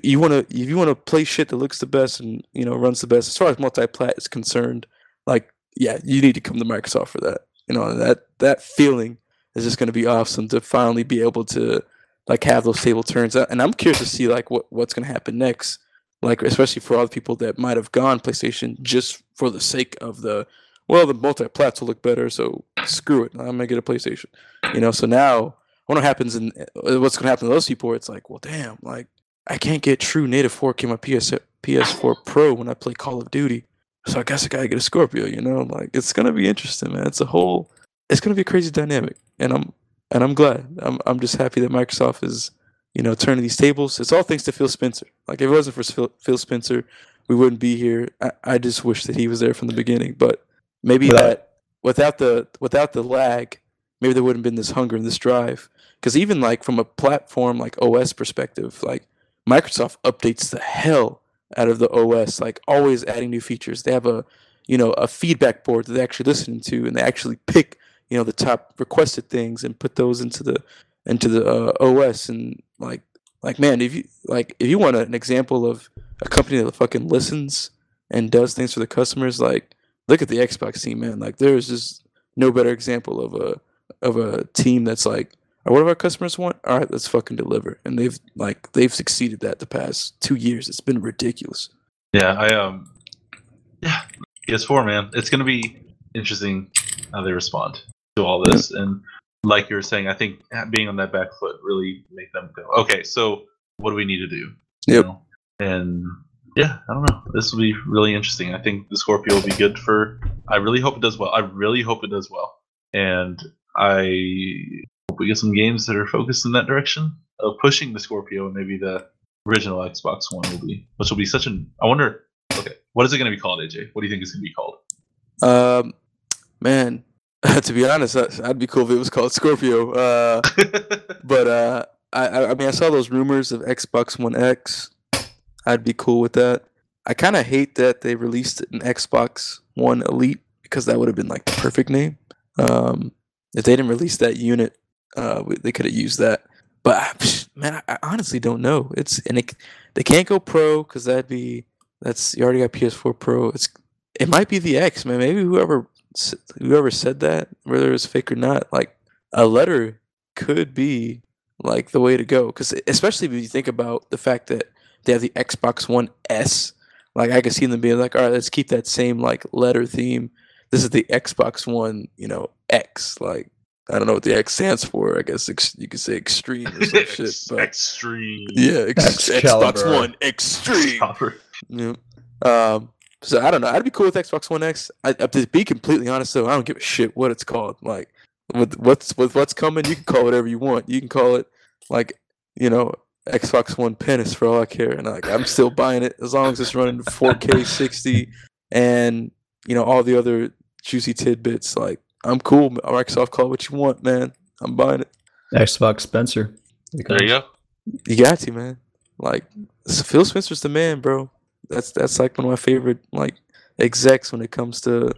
you want to if you want to play shit that looks the best and you know runs the best as far as multi-plat is concerned. Like yeah, you need to come to Microsoft for that. You know that that feeling is just going to be awesome to finally be able to like have those table turns. And I'm curious to see like what what's going to happen next. Like especially for all the people that might have gone PlayStation just for the sake of the well, the multi-plats will look better, so screw it. I'm gonna get a PlayStation. You know, so now what happens in uh, what's gonna happen to those people. It's like, well, damn, like I can't get true native 4K on my PS PS4 Pro when I play Call of Duty. So I guess I gotta get a Scorpio. You know, like it's gonna be interesting, man. It's a whole, it's gonna be a crazy dynamic, and I'm and I'm glad. I'm I'm just happy that Microsoft is, you know, turning these tables. It's all thanks to Phil Spencer. Like if it wasn't for Phil, Phil Spencer, we wouldn't be here. I, I just wish that he was there from the beginning, but maybe Without- that without the without the lag, maybe there wouldn't have been this hunger and this drive. Because even like from a platform like OS perspective, like Microsoft updates the hell out of the OS, like always adding new features. They have a you know a feedback board that they actually listen to, and they actually pick you know the top requested things and put those into the into the uh, OS. And like like man, if you like if you want an example of a company that fucking listens and does things for the customers, like look at the Xbox team, man. Like there is just no better example of a of a team that's like, what do our customers want? All right, let's fucking deliver. And they've like they've succeeded that the past two years. It's been ridiculous. Yeah, I um, yeah, PS4 man, it's gonna be interesting how they respond to all this, and like you were saying, I think being on that back foot really make them go, okay, so what do we need to do? You Yep. know? And yeah, I don't know. This will be really interesting. I think the Scorpio will be good for. I really hope it does well. I really hope it does well, and I hope we get some games that are focused in that direction of pushing the Scorpio and maybe the original Xbox One will be, which will be such an. I wonder. Okay, what is it going to be called, AJ? What do you think it's going to be called? Um, man, to be honest, I'd be cool if it was called Scorpio. Uh, but uh, I I mean I saw those rumors of Xbox One X. I'd be cool with that. I kind of hate that they released an Xbox One Elite because that would have been like the perfect name. Um, if they didn't release that unit, uh, they could have used that. But man, I, honestly don't know. It's and it, they can't go Pro because that'd be that's you already got PS4 Pro. It's it might be the X, man. Maybe whoever whoever said that, whether it was fake or not, like a letter could be like the way to go. Because especially if you think about the fact that they have the Xbox One S, like I could see them being like, all right, let's keep that same like letter theme. This is the Xbox One, you know, X. Like I don't know what the X stands for. I guess ex- you could say extreme or some shit. But Extreme. yeah, ex- Xbox One Extreme. Yeah. Um, so I don't know. I'd be cool with Xbox One X. I, to be completely honest, though, I don't give a shit what it's called. Like with what's with what's coming, you can call it whatever you want. You can call it like you know Xbox One penis for all I care, and like I'm still buying it as long as it's running 4K 60 and you know all the other juicy tidbits. Like I'm cool. Microsoft, call it what you want, man. I'm buying it. Xbox Spencer. There you go. You got to, man. Like Phil Spencer's the man, bro. That's that's like one of my favorite like execs when it comes to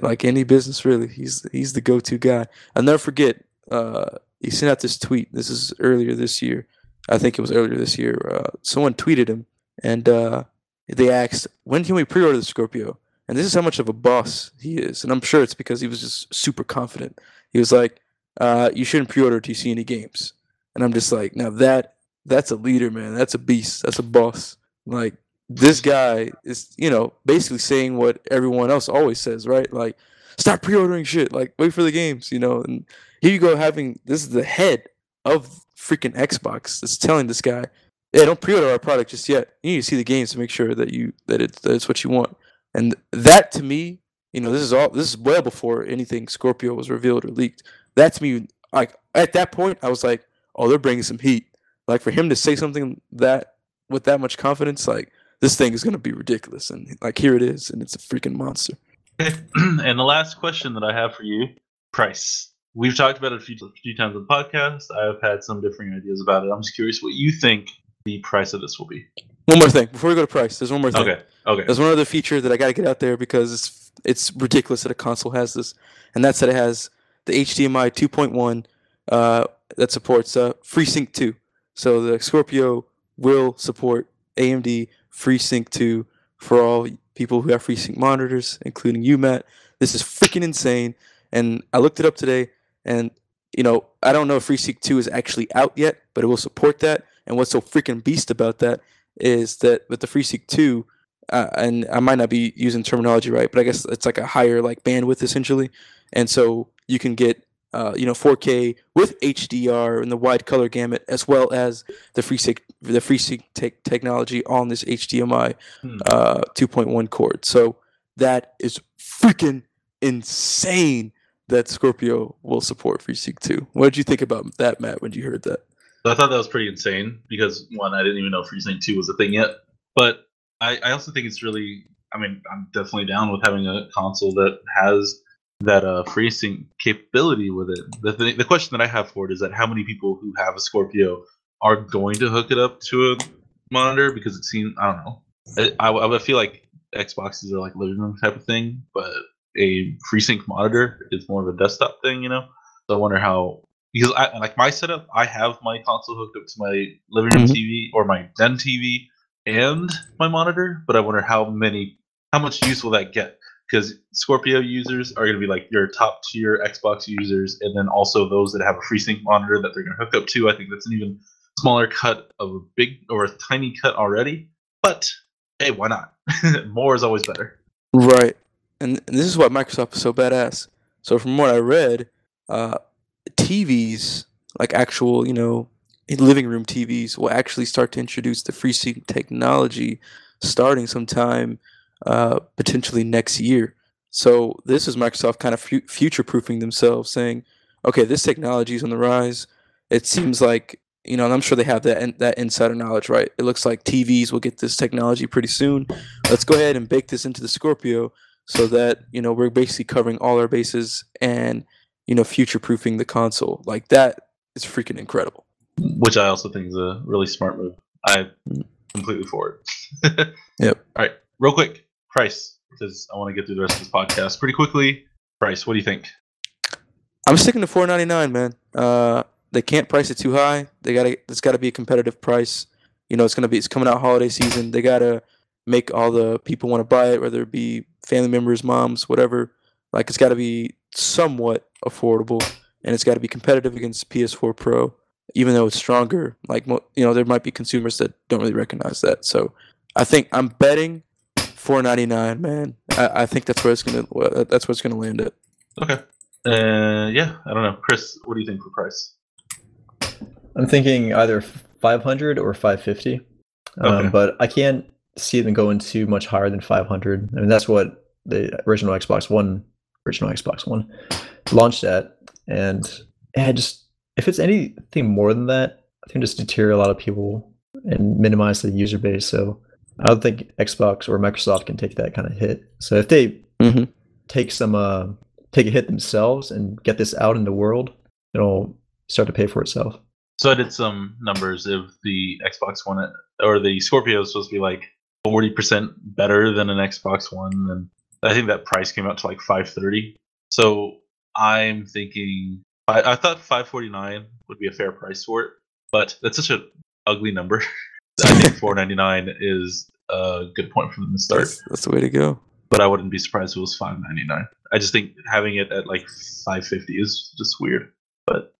like any business. Really, he's he's the go-to guy. I'll never forget. Uh, he sent out this tweet. This is earlier this year. I think it was earlier this year. Uh, someone tweeted him, and uh, they asked, "When can we pre-order the Scorpio?" And this is how much of a boss he is. And I'm sure it's because he was just super confident. He was like, uh, "You shouldn't pre-order till you see any games." And I'm just like, now that that's a leader, man. That's a beast. That's a boss. Like this guy is, you know, basically saying what everyone else always says, right? Like, stop pre-ordering shit. Like, wait for the games, you know. And here you go, having this is the head of freaking Xbox that's telling this guy, "Yeah, don't pre-order our product just yet. You need to see the games to make sure that you that it's that it's what you want." And that to me, you know, this is all this is well before anything Scorpio was revealed or leaked. That to me, like at that point, I was like, "Oh, they're bringing some heat." Like for him to say something that with that much confidence, like this thing is gonna be ridiculous, and like here it is, and it's a freaking monster. and the last question that I have for you, price. We've talked about it a few, a few times on the podcast. I've had some differing ideas about it. I'm just curious what you think the price of this will be. One more thing before we go to price. There's one more thing. Okay. Okay. There's one other feature that I gotta get out there because it's it's ridiculous that a console has this, and that's that it has the HDMI 2.1 uh, that supports uh, FreeSync 2. So the Scorpio will support AMD FreeSync 2 for all people who have FreeSync monitors, including you, Matt. This is freaking insane, and I looked it up today, and you know I don't know if FreeSync 2 is actually out yet, but it will support that. And what's so freaking beast about that is that with the FreeSync 2, uh, and I might not be using terminology right, but I guess it's like a higher like bandwidth essentially, and so you can get uh, you know 4K with HDR and the wide color gamut, as well as the FreeSync the FreeSync te- technology on this HDMI Hmm. uh, 2.1 cord. So that is freaking insane that Scorpio will support FreeSync 2. What did you think about that, Matt, when you heard that? I thought that was pretty insane because one, I didn't even know FreeSync 2 was a thing yet. But I, I also think it's really I mean, I'm definitely down with having a console that has that uh FreeSync capability with it. The th- the question that I have for it is that how many people who have a Scorpio are going to hook it up to a monitor because it seems I don't know. I, I, I feel like Xboxes are like living room type of thing, but a FreeSync monitor is more of a desktop thing, you know. So I wonder how because I like my setup. I have my console hooked up to my living room Mhm. TV or my den TV and my monitor, but I wonder how many, how much use will that get? Because Scorpio users are going to be like your top tier Xbox users, and then also those that have a FreeSync monitor that they're going to hook up to. I think that's an even smaller cut of a big or a tiny cut already. But hey, why not? More is always better. Right. And, this is why Microsoft is so badass. So from what I read, uh, TVs, like actual, you know, living room TVs, will actually start to introduce the FreeSync technology starting sometime uh, potentially next year. So this is Microsoft kind of fu- future-proofing themselves, saying, "Okay, this technology is on the rise. It seems like." You know, and I'm sure they have that in, that insider knowledge, right? It looks like TVs will get this technology pretty soon. Let's go ahead and bake this into the Scorpio so that you know we're basically covering all our bases and you know future proofing the console like that is freaking incredible which I also think is a really smart move. I'm completely for it. Yep. All right, real quick, price because I want to get through the rest of this podcast pretty quickly. Price, what do you think? i'm sticking to 499 man uh they can't price it too high they gotta it's gotta be a competitive price you know it's gonna be it's coming out holiday season they gotta make all the people want to buy it whether it be family members moms whatever like it's gotta be somewhat affordable and it's gotta be competitive against ps4 pro even though it's stronger like you know there might be consumers that don't really recognize that so i think i'm betting 499 man i, I think that's where it's gonna that's where it's gonna land at Okay. Uh, yeah, I don't know, Chris. What do you think for price? I'm thinking either 500 or 550. Okay. Um, but I can't see them going too much higher than 500. I mean, that's what the original Xbox One, original Xbox One, launched at. And yeah, just if it's anything more than that, I think it just deter a lot of people and minimize the user base. So I don't think Xbox or Microsoft can take that kind of hit. So if they Mhm. take some uh, take a hit themselves and get this out in the world, it'll start to pay for itself. So I did some numbers of the Xbox One or the Scorpio is supposed to be like forty percent better than an Xbox One, and I think that price came out to like five thirty. So I'm thinking I, I thought five forty nine would be a fair price for it, but that's such an ugly number. I think four ninety nine is a good point for the start. That's, that's the way to go. But I wouldn't be surprised if it was five ninety nine. I just think having it at like five fifty is just weird. But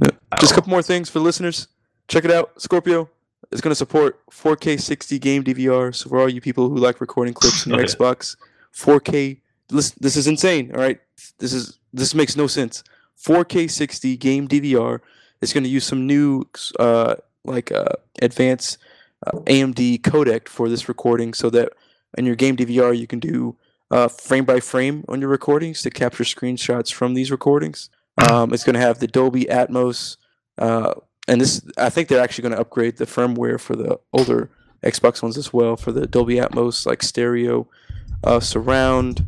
Yeah. Just a couple more things for listeners. Check it out. Scorpio is going to support 4K 60 game DVR. So for all you people who like recording clips on your. Xbox, 4K. Listen, this is insane. All right, this is this makes no sense. 4K 60 game DVR It's going to use some new uh, like uh, advanced uh, AMD codec for this recording, so that in your game DVR you can do uh, frame by frame on your recordings to capture screenshots from these recordings. Um, it's going to have the Dolby Atmos, uh, and this I think they're actually going to upgrade the firmware for the older Xbox ones as well for the Dolby Atmos like stereo uh, surround,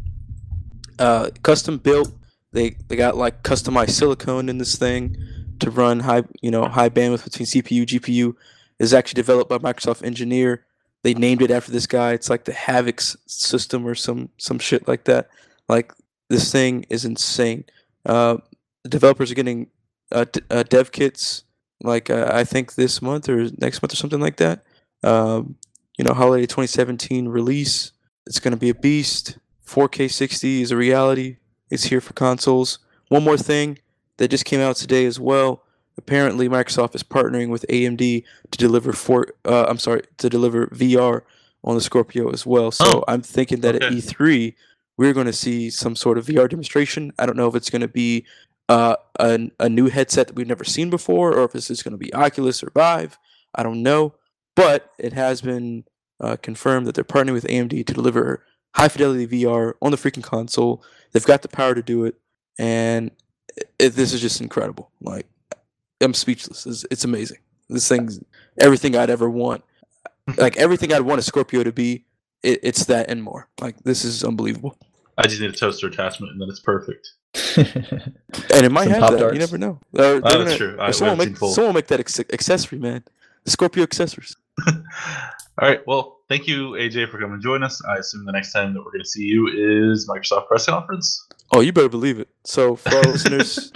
uh, custom built. They they got like customized silicone in this thing to run high you know high bandwidth between CPU GPU. is actually developed by Microsoft engineer. They named it after this guy. It's like the Havoc s- system or some some shit like that. Like this thing is insane. Uh, the developers are getting uh, d- uh, dev kits like uh, I think this month or next month or something like that. Um, you know, holiday 2017 release. It's going to be a beast. 4K 60 is a reality. It's here for consoles. One more thing that just came out today as well. Apparently, Microsoft is partnering with AMD to deliver for. Uh, I'm sorry, to deliver VR on the Scorpio as well. So Oh, I'm thinking that at. E3 we're going to see some sort of VR demonstration. I don't know if it's going to be uh, a, a new headset that we've never seen before, or if this is going to be Oculus or Vive. I don't know, but it has been uh, confirmed that they're partnering with AMD to deliver high fidelity VR on the freaking console. They've got the power to do it, and it, this is just incredible. Like I'm speechless. It's, it's amazing. This thing's everything I'd ever want. Like everything I'd want a Scorpio to be, it, it's that and more. Like this is unbelievable. I just need a toaster attachment and then it's perfect. And it might Some have that. Darts. You never know. Or they're Oh, that's gonna- true. or I- we someone haven't make seen full. someone make that ex- accessory, man. The Scorpio accessories. All right. Well, thank you, AJ, for coming to join us. I assume the next time that we're going to see you is Microsoft press conference. Oh, you better believe it. So for our listeners,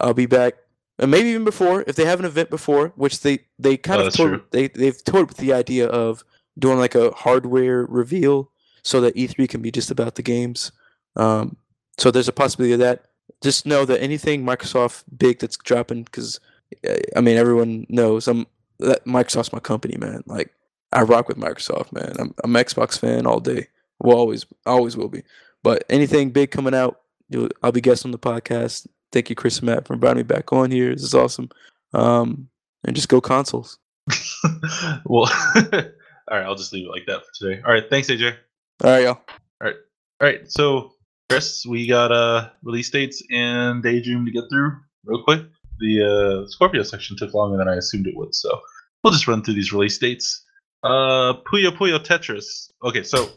I'll be back, and maybe even before if they have an event before, which they they kind Oh, of that's toyed, true. they they've toyed with the idea of doing like a hardware reveal so that E3 can be just about the games. Um, so there's a possibility of that. Just know that anything Microsoft big that's dropping, because I mean everyone knows I'm that Microsoft's my company, man. Like I rock with Microsoft, man. I'm I'm an Xbox fan all day. Will always always will be. But anything big coming out, you'll, I'll be guest on the podcast. Thank you, Chris and Matt, for inviting me back on here. This is awesome. Um, and just go consoles. well, all right. I'll just leave it like that for today. All right. Thanks, AJ. All right, y'all. All right, all right. So, Chris, we got uh, release dates and Daydream to get through real quick. The uh, Scorpio section took longer than I assumed it would, so we'll just run through these release dates. Uh, Puyo Puyo Tetris. Okay, so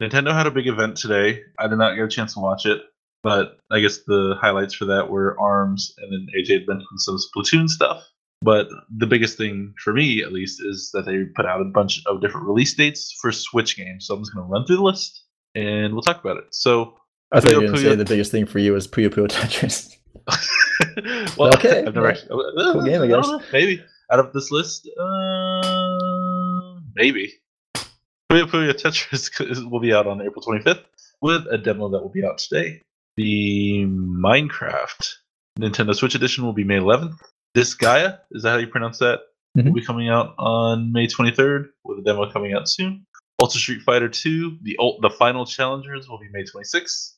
Nintendo had a big event today. I did not get a chance to watch it, but I guess the highlights for that were ARMS, and then AJ had some Splatoon stuff. But the biggest thing for me, at least, is that they put out a bunch of different release dates for Switch games. So I'm just going to run through the list and we'll talk about it. So, I thought you were Puyo going to say the biggest thing for you was Puyo Puyo Tetris. well, Okay, I've never well, uh, cool game, I guess. know, maybe out of this list, uh, maybe. Puyo Puyo Tetris will be out on April 25th with a demo that will be out today. The Minecraft Nintendo Switch Edition will be May 11th. Disgaea, is that how you pronounce that? Will Mhm. be coming out on May 23rd with a demo coming out soon. Ultra Street Fighter 2, the the final challengers will be May 26th.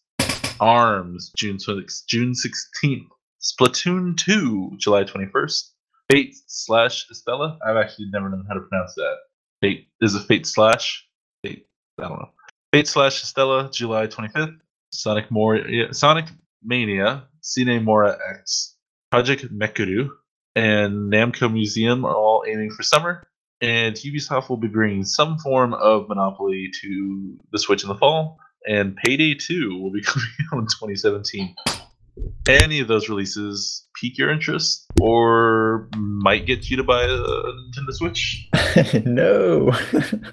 ARMS, June 26th, June 16th. Splatoon 2, July 21st. Fate slash Extella. I've actually never known how to pronounce that. Fate is a Fate slash? Fate. I don't know. Fate slash Extella, July 25th. Sonic More, Sonic Mania, Sine Mora EX, Project Mekuru, and Namco Museum are all aiming for summer. and Ubisoft will be bringing some form of Monopoly to the Switch in the fall, and Payday 2 will be coming out in 2017. Any of those releases pique your interest, or might get you to buy a Nintendo Switch? no,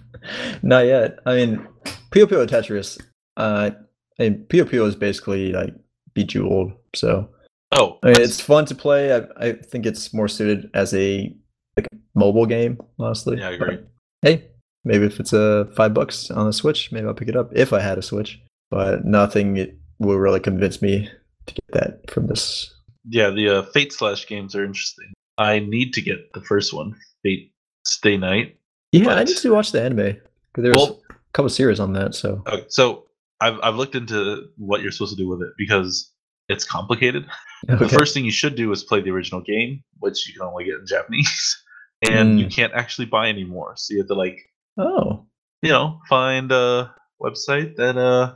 not yet. I mean, Puyo Puyo Tetris. Uh, and Puyo Puyo is basically like Bejeweled. So Oh, I mean, it's fun to play. I, I think it's more suited as a like mobile game, honestly. yeah, I agree. But, hey, maybe if it's a uh, five bucks on the Switch, maybe I'll pick it up if I had a Switch. But nothing it will really convince me to get that from this. Yeah, the uh, Fate slash games are interesting. I need to get the first one, Fate Stay Night. Yeah, I But- need to watch the anime. 'cause There's Well- a couple series on that, so Okay, so I've I've looked into what you're supposed to do with it because it's complicated. The first thing you should do is play the original game, which you can only get in Japanese, and you Mm. can't actually buy anymore. So you have to like oh, you know find a website that uh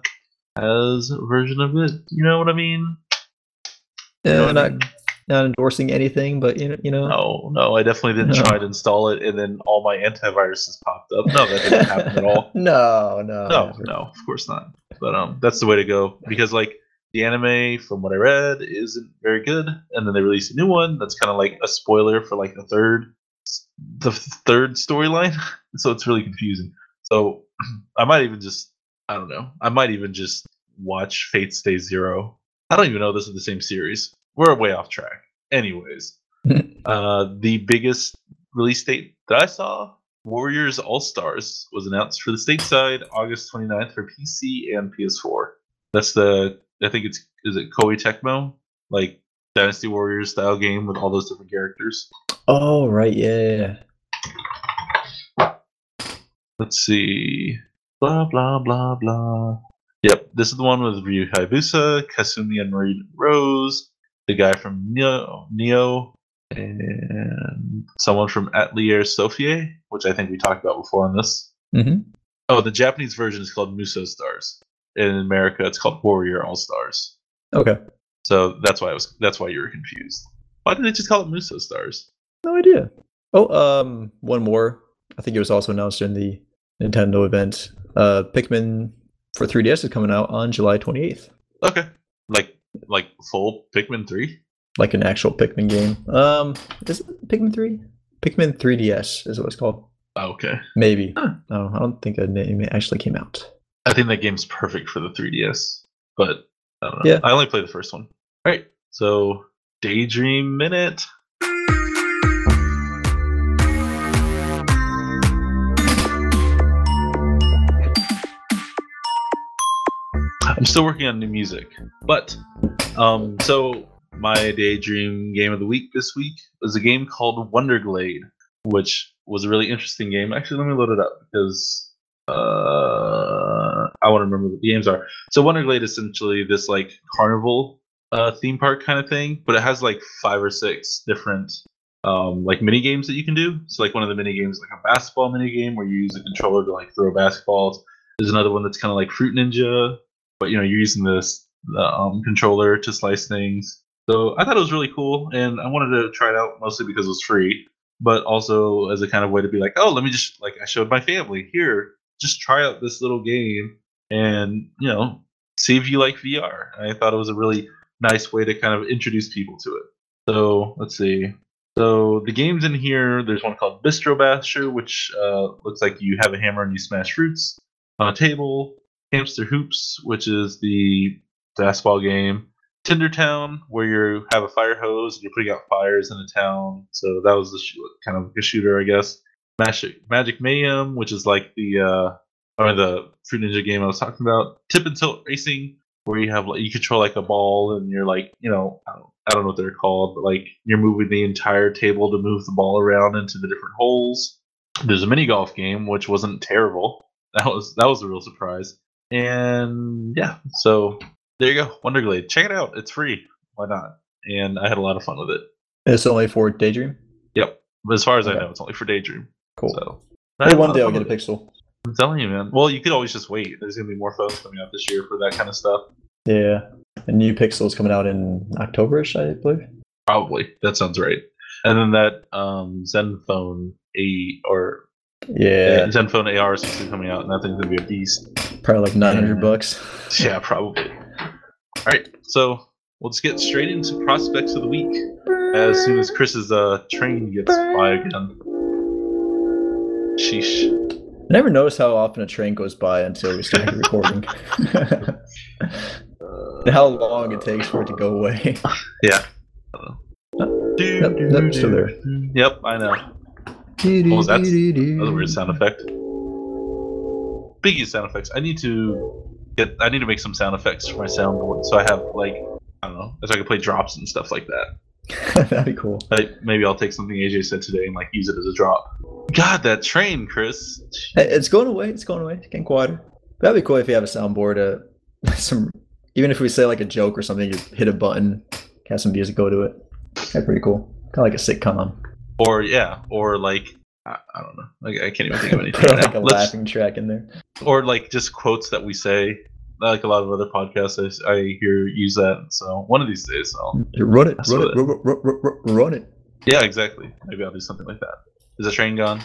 has a version of it. You know what I mean? You know yeah, what I not mean? not endorsing anything, but you know, you know, No, no, I definitely didn't No. try to install it, and then all my antiviruses popped up. No, that didn't happen at all. no, no, No, never. no, of course not. But um, that's the way to go because like the anime, from what I read, isn't very good, and then they release a new one that's kind of like a spoiler for like the third, the third storyline. so it's really confusing. So I might even just, I don't know, I might even just watch Fate Stay Zero. I don't even know this is the same series. We're way off track. Anyways, uh, the biggest release date that I saw, Warriors All Stars, was announced for the stateside August 29th for PC and PS4. That's the, I think it's, is it Koei Tecmo? Like Dynasty Warriors style game with all those different characters. Oh right, yeah. Let's see. Blah, blah, blah, blah. Yep, this is the one with Ryu Hayabusa, Kasumi and Marie Rose, the guy from Nioh, Nioh and someone from Atelier Sophie, which I think we talked about before on this. hmm Oh, the Japanese version is called Musou Stars. In America, it's called Warrior All Stars. Okay, So that's why I was. That's why you were confused. Why did they just call it Musou Stars? No idea. Oh, um, one more. I think it was also announced in the Nintendo event. Uh, Pikmin for 3DS is coming out on July 28th. Okay, like like full Pikmin three. Like an actual Pikmin game. Um, is it Pikmin 3? Pikmin 3DS is what it's called. Oh, Okay, Maybe. Huh. No, I don't think a name actually came out. I think that game's perfect for the 3DS, but I don't know. Yeah. I only played the first one. All right, so Daydream Minute. I'm still working on new music, but um, so my daydream game of the week this week was a game called Wonderglade, which was a really interesting game. Actually, let me load it up because uh, I want to remember what the games are. So Wonderglade is essentially this like carnival uh, theme park kind of thing, but it has like five or six different um, like mini games that you can do. So like one of the mini games like a basketball mini game where you use a controller to like throw basketballs. There's another one that's kind of like Fruit Ninja, but you know you're using this the um, controller to slice things. So I thought it was really cool, and I wanted to try it out mostly because it was free, but also as a kind of way to be like, oh, let me just like I showed my family here, just try out this little game, and you know see if you like VR. I thought it was a really nice way to kind of introduce people to it. So let's see. So the games in here, there's one called Bistro Basher, which uh, looks like you have a hammer and you smash fruits on a table. Hamster Hoops, which is the basketball game. Tinder Town, where you have a fire hose and you're putting out fires in a town. So that was the sh- kind of a shooter, I guess. Magic Magic Mayhem, which is like the uh, or the Fruit Ninja game I was talking about. Tip and Tilt Racing, where you have like you control like a ball and you're like you know I don't, I don't know what they're called, but like you're moving the entire table to move the ball around into the different holes. There's a mini golf game which wasn't terrible. That was that was a real surprise. And yeah, so there you go, Wonderglade. Check it out. It's free. Why not? And I had a lot of fun with it. It's only for Daydream. Yep. But as far as I know, it's only for Daydream. Cool. So Maybe one day I'll get a. Pixel. I'm telling you, man. Well, you could always just wait. There's gonna be more phones coming out this year for that kind of stuff. Yeah, a new Pixel is coming out in Octoberish, I believe. Probably. That sounds right. And then that um, Zen phone a or Yeah, Zenfone AR is supposed to be coming out, and that thing's gonna be a beast. probably like 900 Yeah. bucks. Yeah, probably. All right, so we'll just get straight into prospects of the week as soon as Chris's uh train gets by again. Sheesh. I never noticed how often a train goes by until we started recording. how long it takes for it to go away. Yeah. Yep, yep, still there. Yep, I know. What was that? That was a weird sound effect. Speaking of sound effects, I need to get. I need to make some sound effects for my soundboard, so I have like I don't know, so I can play drops and stuff like that. That'd be cool. Like maybe I'll take something AJ said today and like use it as a drop. God, that train, Chris. Hey, It's going away. It's going away. It's getting quieter. That'd be cool if you have a soundboard. Uh, some even if we say like a joke or something, you hit a button, have some music go to it. That's pretty cool. Kind of like a sitcom. Or yeah, or like I, I don't know. Like I can't even think of anything. Put like now. a Let's- laughing track in there. or like just quotes that we say. Like a lot of other podcasts, I, I hear use that. So one of these days, I'll. Mm, run it, run it, run, run, run, run, run it. Yeah, exactly. Maybe I'll do something like that. Is the train gone?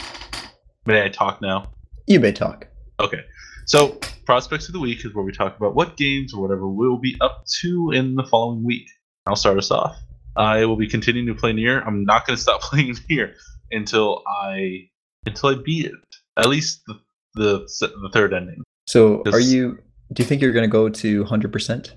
May I talk now? You may talk. Okay. So, prospects of the week is where we talk about what games or whatever we'll be up to in the following week. I'll start us off. I will be continuing to play Nier. I'm not going to stop playing Nier until I until I beat it. At least the the, the third ending. So, are you? Do you think you're gonna go to hundred percent?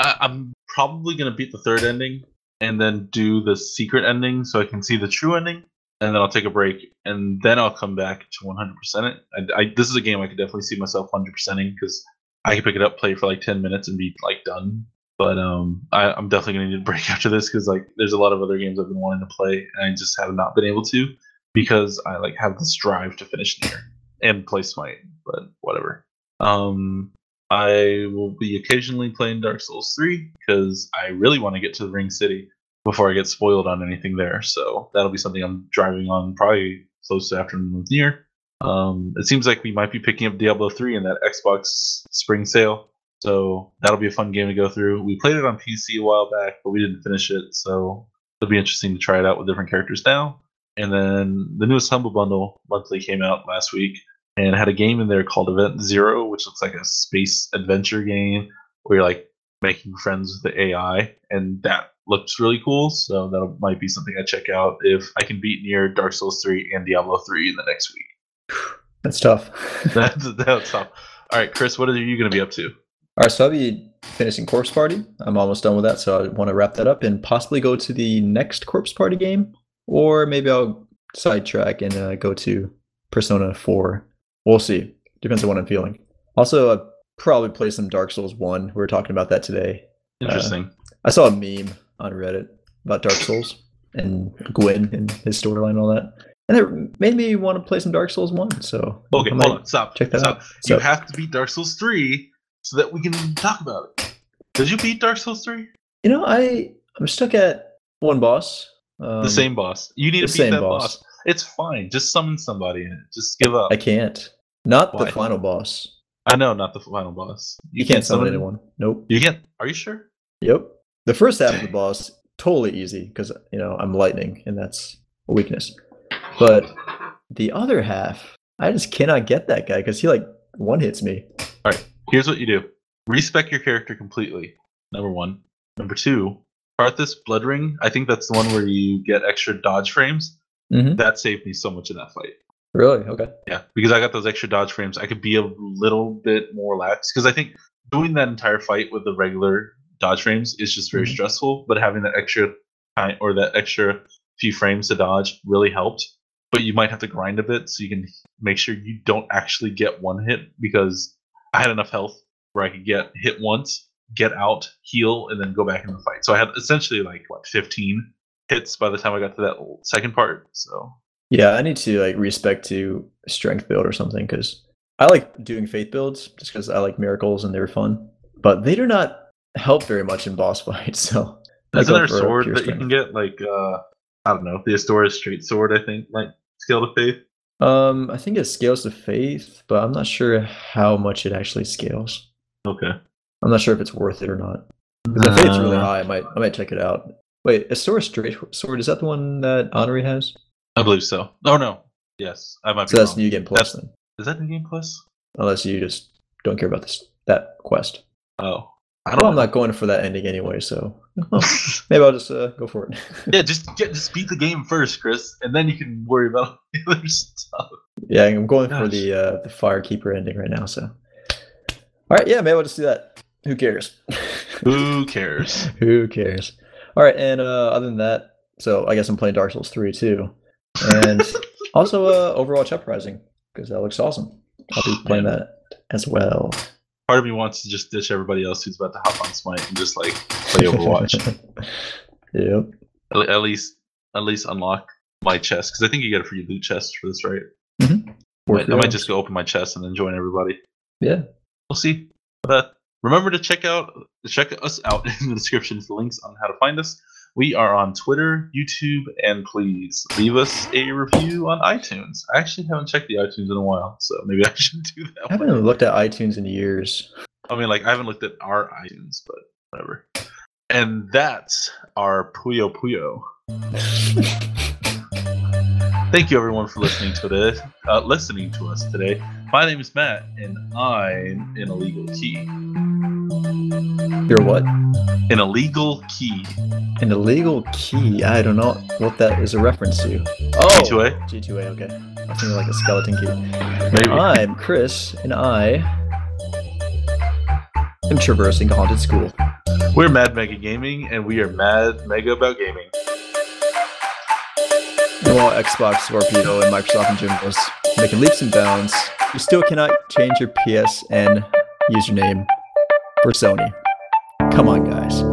I, I'm probably going to beat the third ending and then do the secret ending so I can see the true ending. And then I'll take a break, and then I'll come back to 100% it. I, I, this is a game I could definitely see myself 100%ing because I can pick it up, play for like 10 minutes, and be like done. But um, I, I'm definitely gonna need a break after this because like there's a lot of other games I've been wanting to play, and I just have not been able to because I like have this drive to finish Nier and play Smite. But whatever. Um, I will be occasionally playing Dark Souls 3 because I really want to get to the Ring City before I get spoiled on anything there. So that'll be something I'm driving on probably close to afternoon with Nier. Um, it seems like we might be picking up Diablo 3 in that Xbox spring sale. So that'll be a fun game to go through. We played it on PC a while back, but we didn't finish it. So it'll be interesting to try it out with different characters now. And then the newest Humble Bundle monthly came out last week and had a game in there called Event Zero, which looks like a space adventure game where you're like making friends with the AI, and that looks really cool. So that might be something I check out if I can beat Nier Dark Souls 3 and Diablo 3 in the next week. That's tough. That's that's tough. All right, Chris, what are you going to be up to? All right, so I'll be finishing Corpse Party. I'm almost done with that, so I want to wrap that up and possibly go to the next Corpse Party game, or maybe I'll sidetrack and uh, go to Persona 4. We'll see. Depends on what I'm feeling. Also, I'll probably play some Dark Souls 1. We were talking about that today. Interesting. I saw a meme on Reddit about Dark Souls and Gwyn and his storyline and all that. And it made me want to play some Dark Souls 1. So okay, I hold on. Stop. check that Stop. out. You So- have to beat Dark Souls 3 so that we can talk about it. Did you beat Dark Souls 3? You know, I I'm stuck at one boss. Um, the same boss. You need to beat same that boss. boss. It's fine. Just summon somebody and just give up. I can't. Not Why? the final boss. I know, not the final boss. You, can't summon anyone. Nope. You can't. Are you sure? Yep. The first half of the boss totally easy because you know I'm lightning and that's a weakness. But the other half, I just cannot get that guy because he like one hits me. Here's what you do: respec your character completely. Number one. Number two. Arthas Blood Ring. I think that's the one where you get extra dodge frames. Mm-hmm. That saved me so much in that fight. Really? Okay. Yeah, because I got those extra dodge frames, I could be a little bit more lax. Because I think doing that entire fight with the regular dodge frames is just very Mhm. stressful. But having that extra time or that extra few frames to dodge really helped. But you might have to grind a bit so you can make sure you don't actually get one hit. Because I had enough health where I could get hit once, get out, heal, and then go back in the fight. So I had essentially like what 15 hits by the time I got to that second part. So Yeah, I need to like respec to strength build or something because I like doing faith builds just because I like miracles and they're fun. But they do not help very much in boss fights. So Isn't there a sword that you can get? Like, uh, I don't know, the Astora Straight Sword, I think, like Scale to Faith. Um, I think it scales to faith, but I'm not sure how much it actually scales. Okay. I'm not sure if it's worth it or not. 'Cause the faith's really Uh, high. I might I might check it out. Wait, Astora Straight Sword is that the one that Honorary has? I believe so. Oh no. Yes, I might So be that's wrong. New Game Plus That's- then, Is that New Game Plus? unless you just don't care about this that quest. Oh, I Well, don't I'm not going for that ending anyway, so maybe I'll just uh, go for it. yeah, just get just beat the game first, Chris, and then you can worry about the other stuff. yeah, I'm going for the uh, the Firekeeper ending right now. So, all right, yeah, maybe I'll just do that. Who cares? Who cares? Who cares? All right, and uh, other than that, so I guess I'm playing Dark Souls 3 too, and also uh, Overwatch Uprising because that looks awesome. I'll be playing that as well. Part of me wants to just ditch everybody else who's about to hop on Smite and just like play Overwatch. yep. at, at least, at least unlock my chest because I think you get a free loot chest for this, right? Four Might- I might just go open my chest and then join everybody. Yeah. We'll see. But uh, remember to check out check us out in the description for links on how to find us. We are on Twitter, YouTube, and please leave us a review on iTunes. I actually haven't checked the iTunes in a while, so maybe I should do that. I haven't one. looked at iTunes in years. I mean, like I haven't looked at our iTunes, but whatever. And that's our Puyo Puyo. Thank you everyone for listening to this, uh, listening to us today. My name is Matt, and I'm an illegal key. You're what? An illegal key. An illegal key. I don't know what that is a reference to. Oh, G2A? G2A. Okay. I think like a skeleton key. Maybe. I'm Chris, and I am traversing a haunted school. We're Mad Mega Gaming, and we are mad mega about gaming. And while Xbox, Scorpio, and Microsoft and Jimbo's making leaps and bounds, you still cannot change your PSN username for Sony. Come on, guys.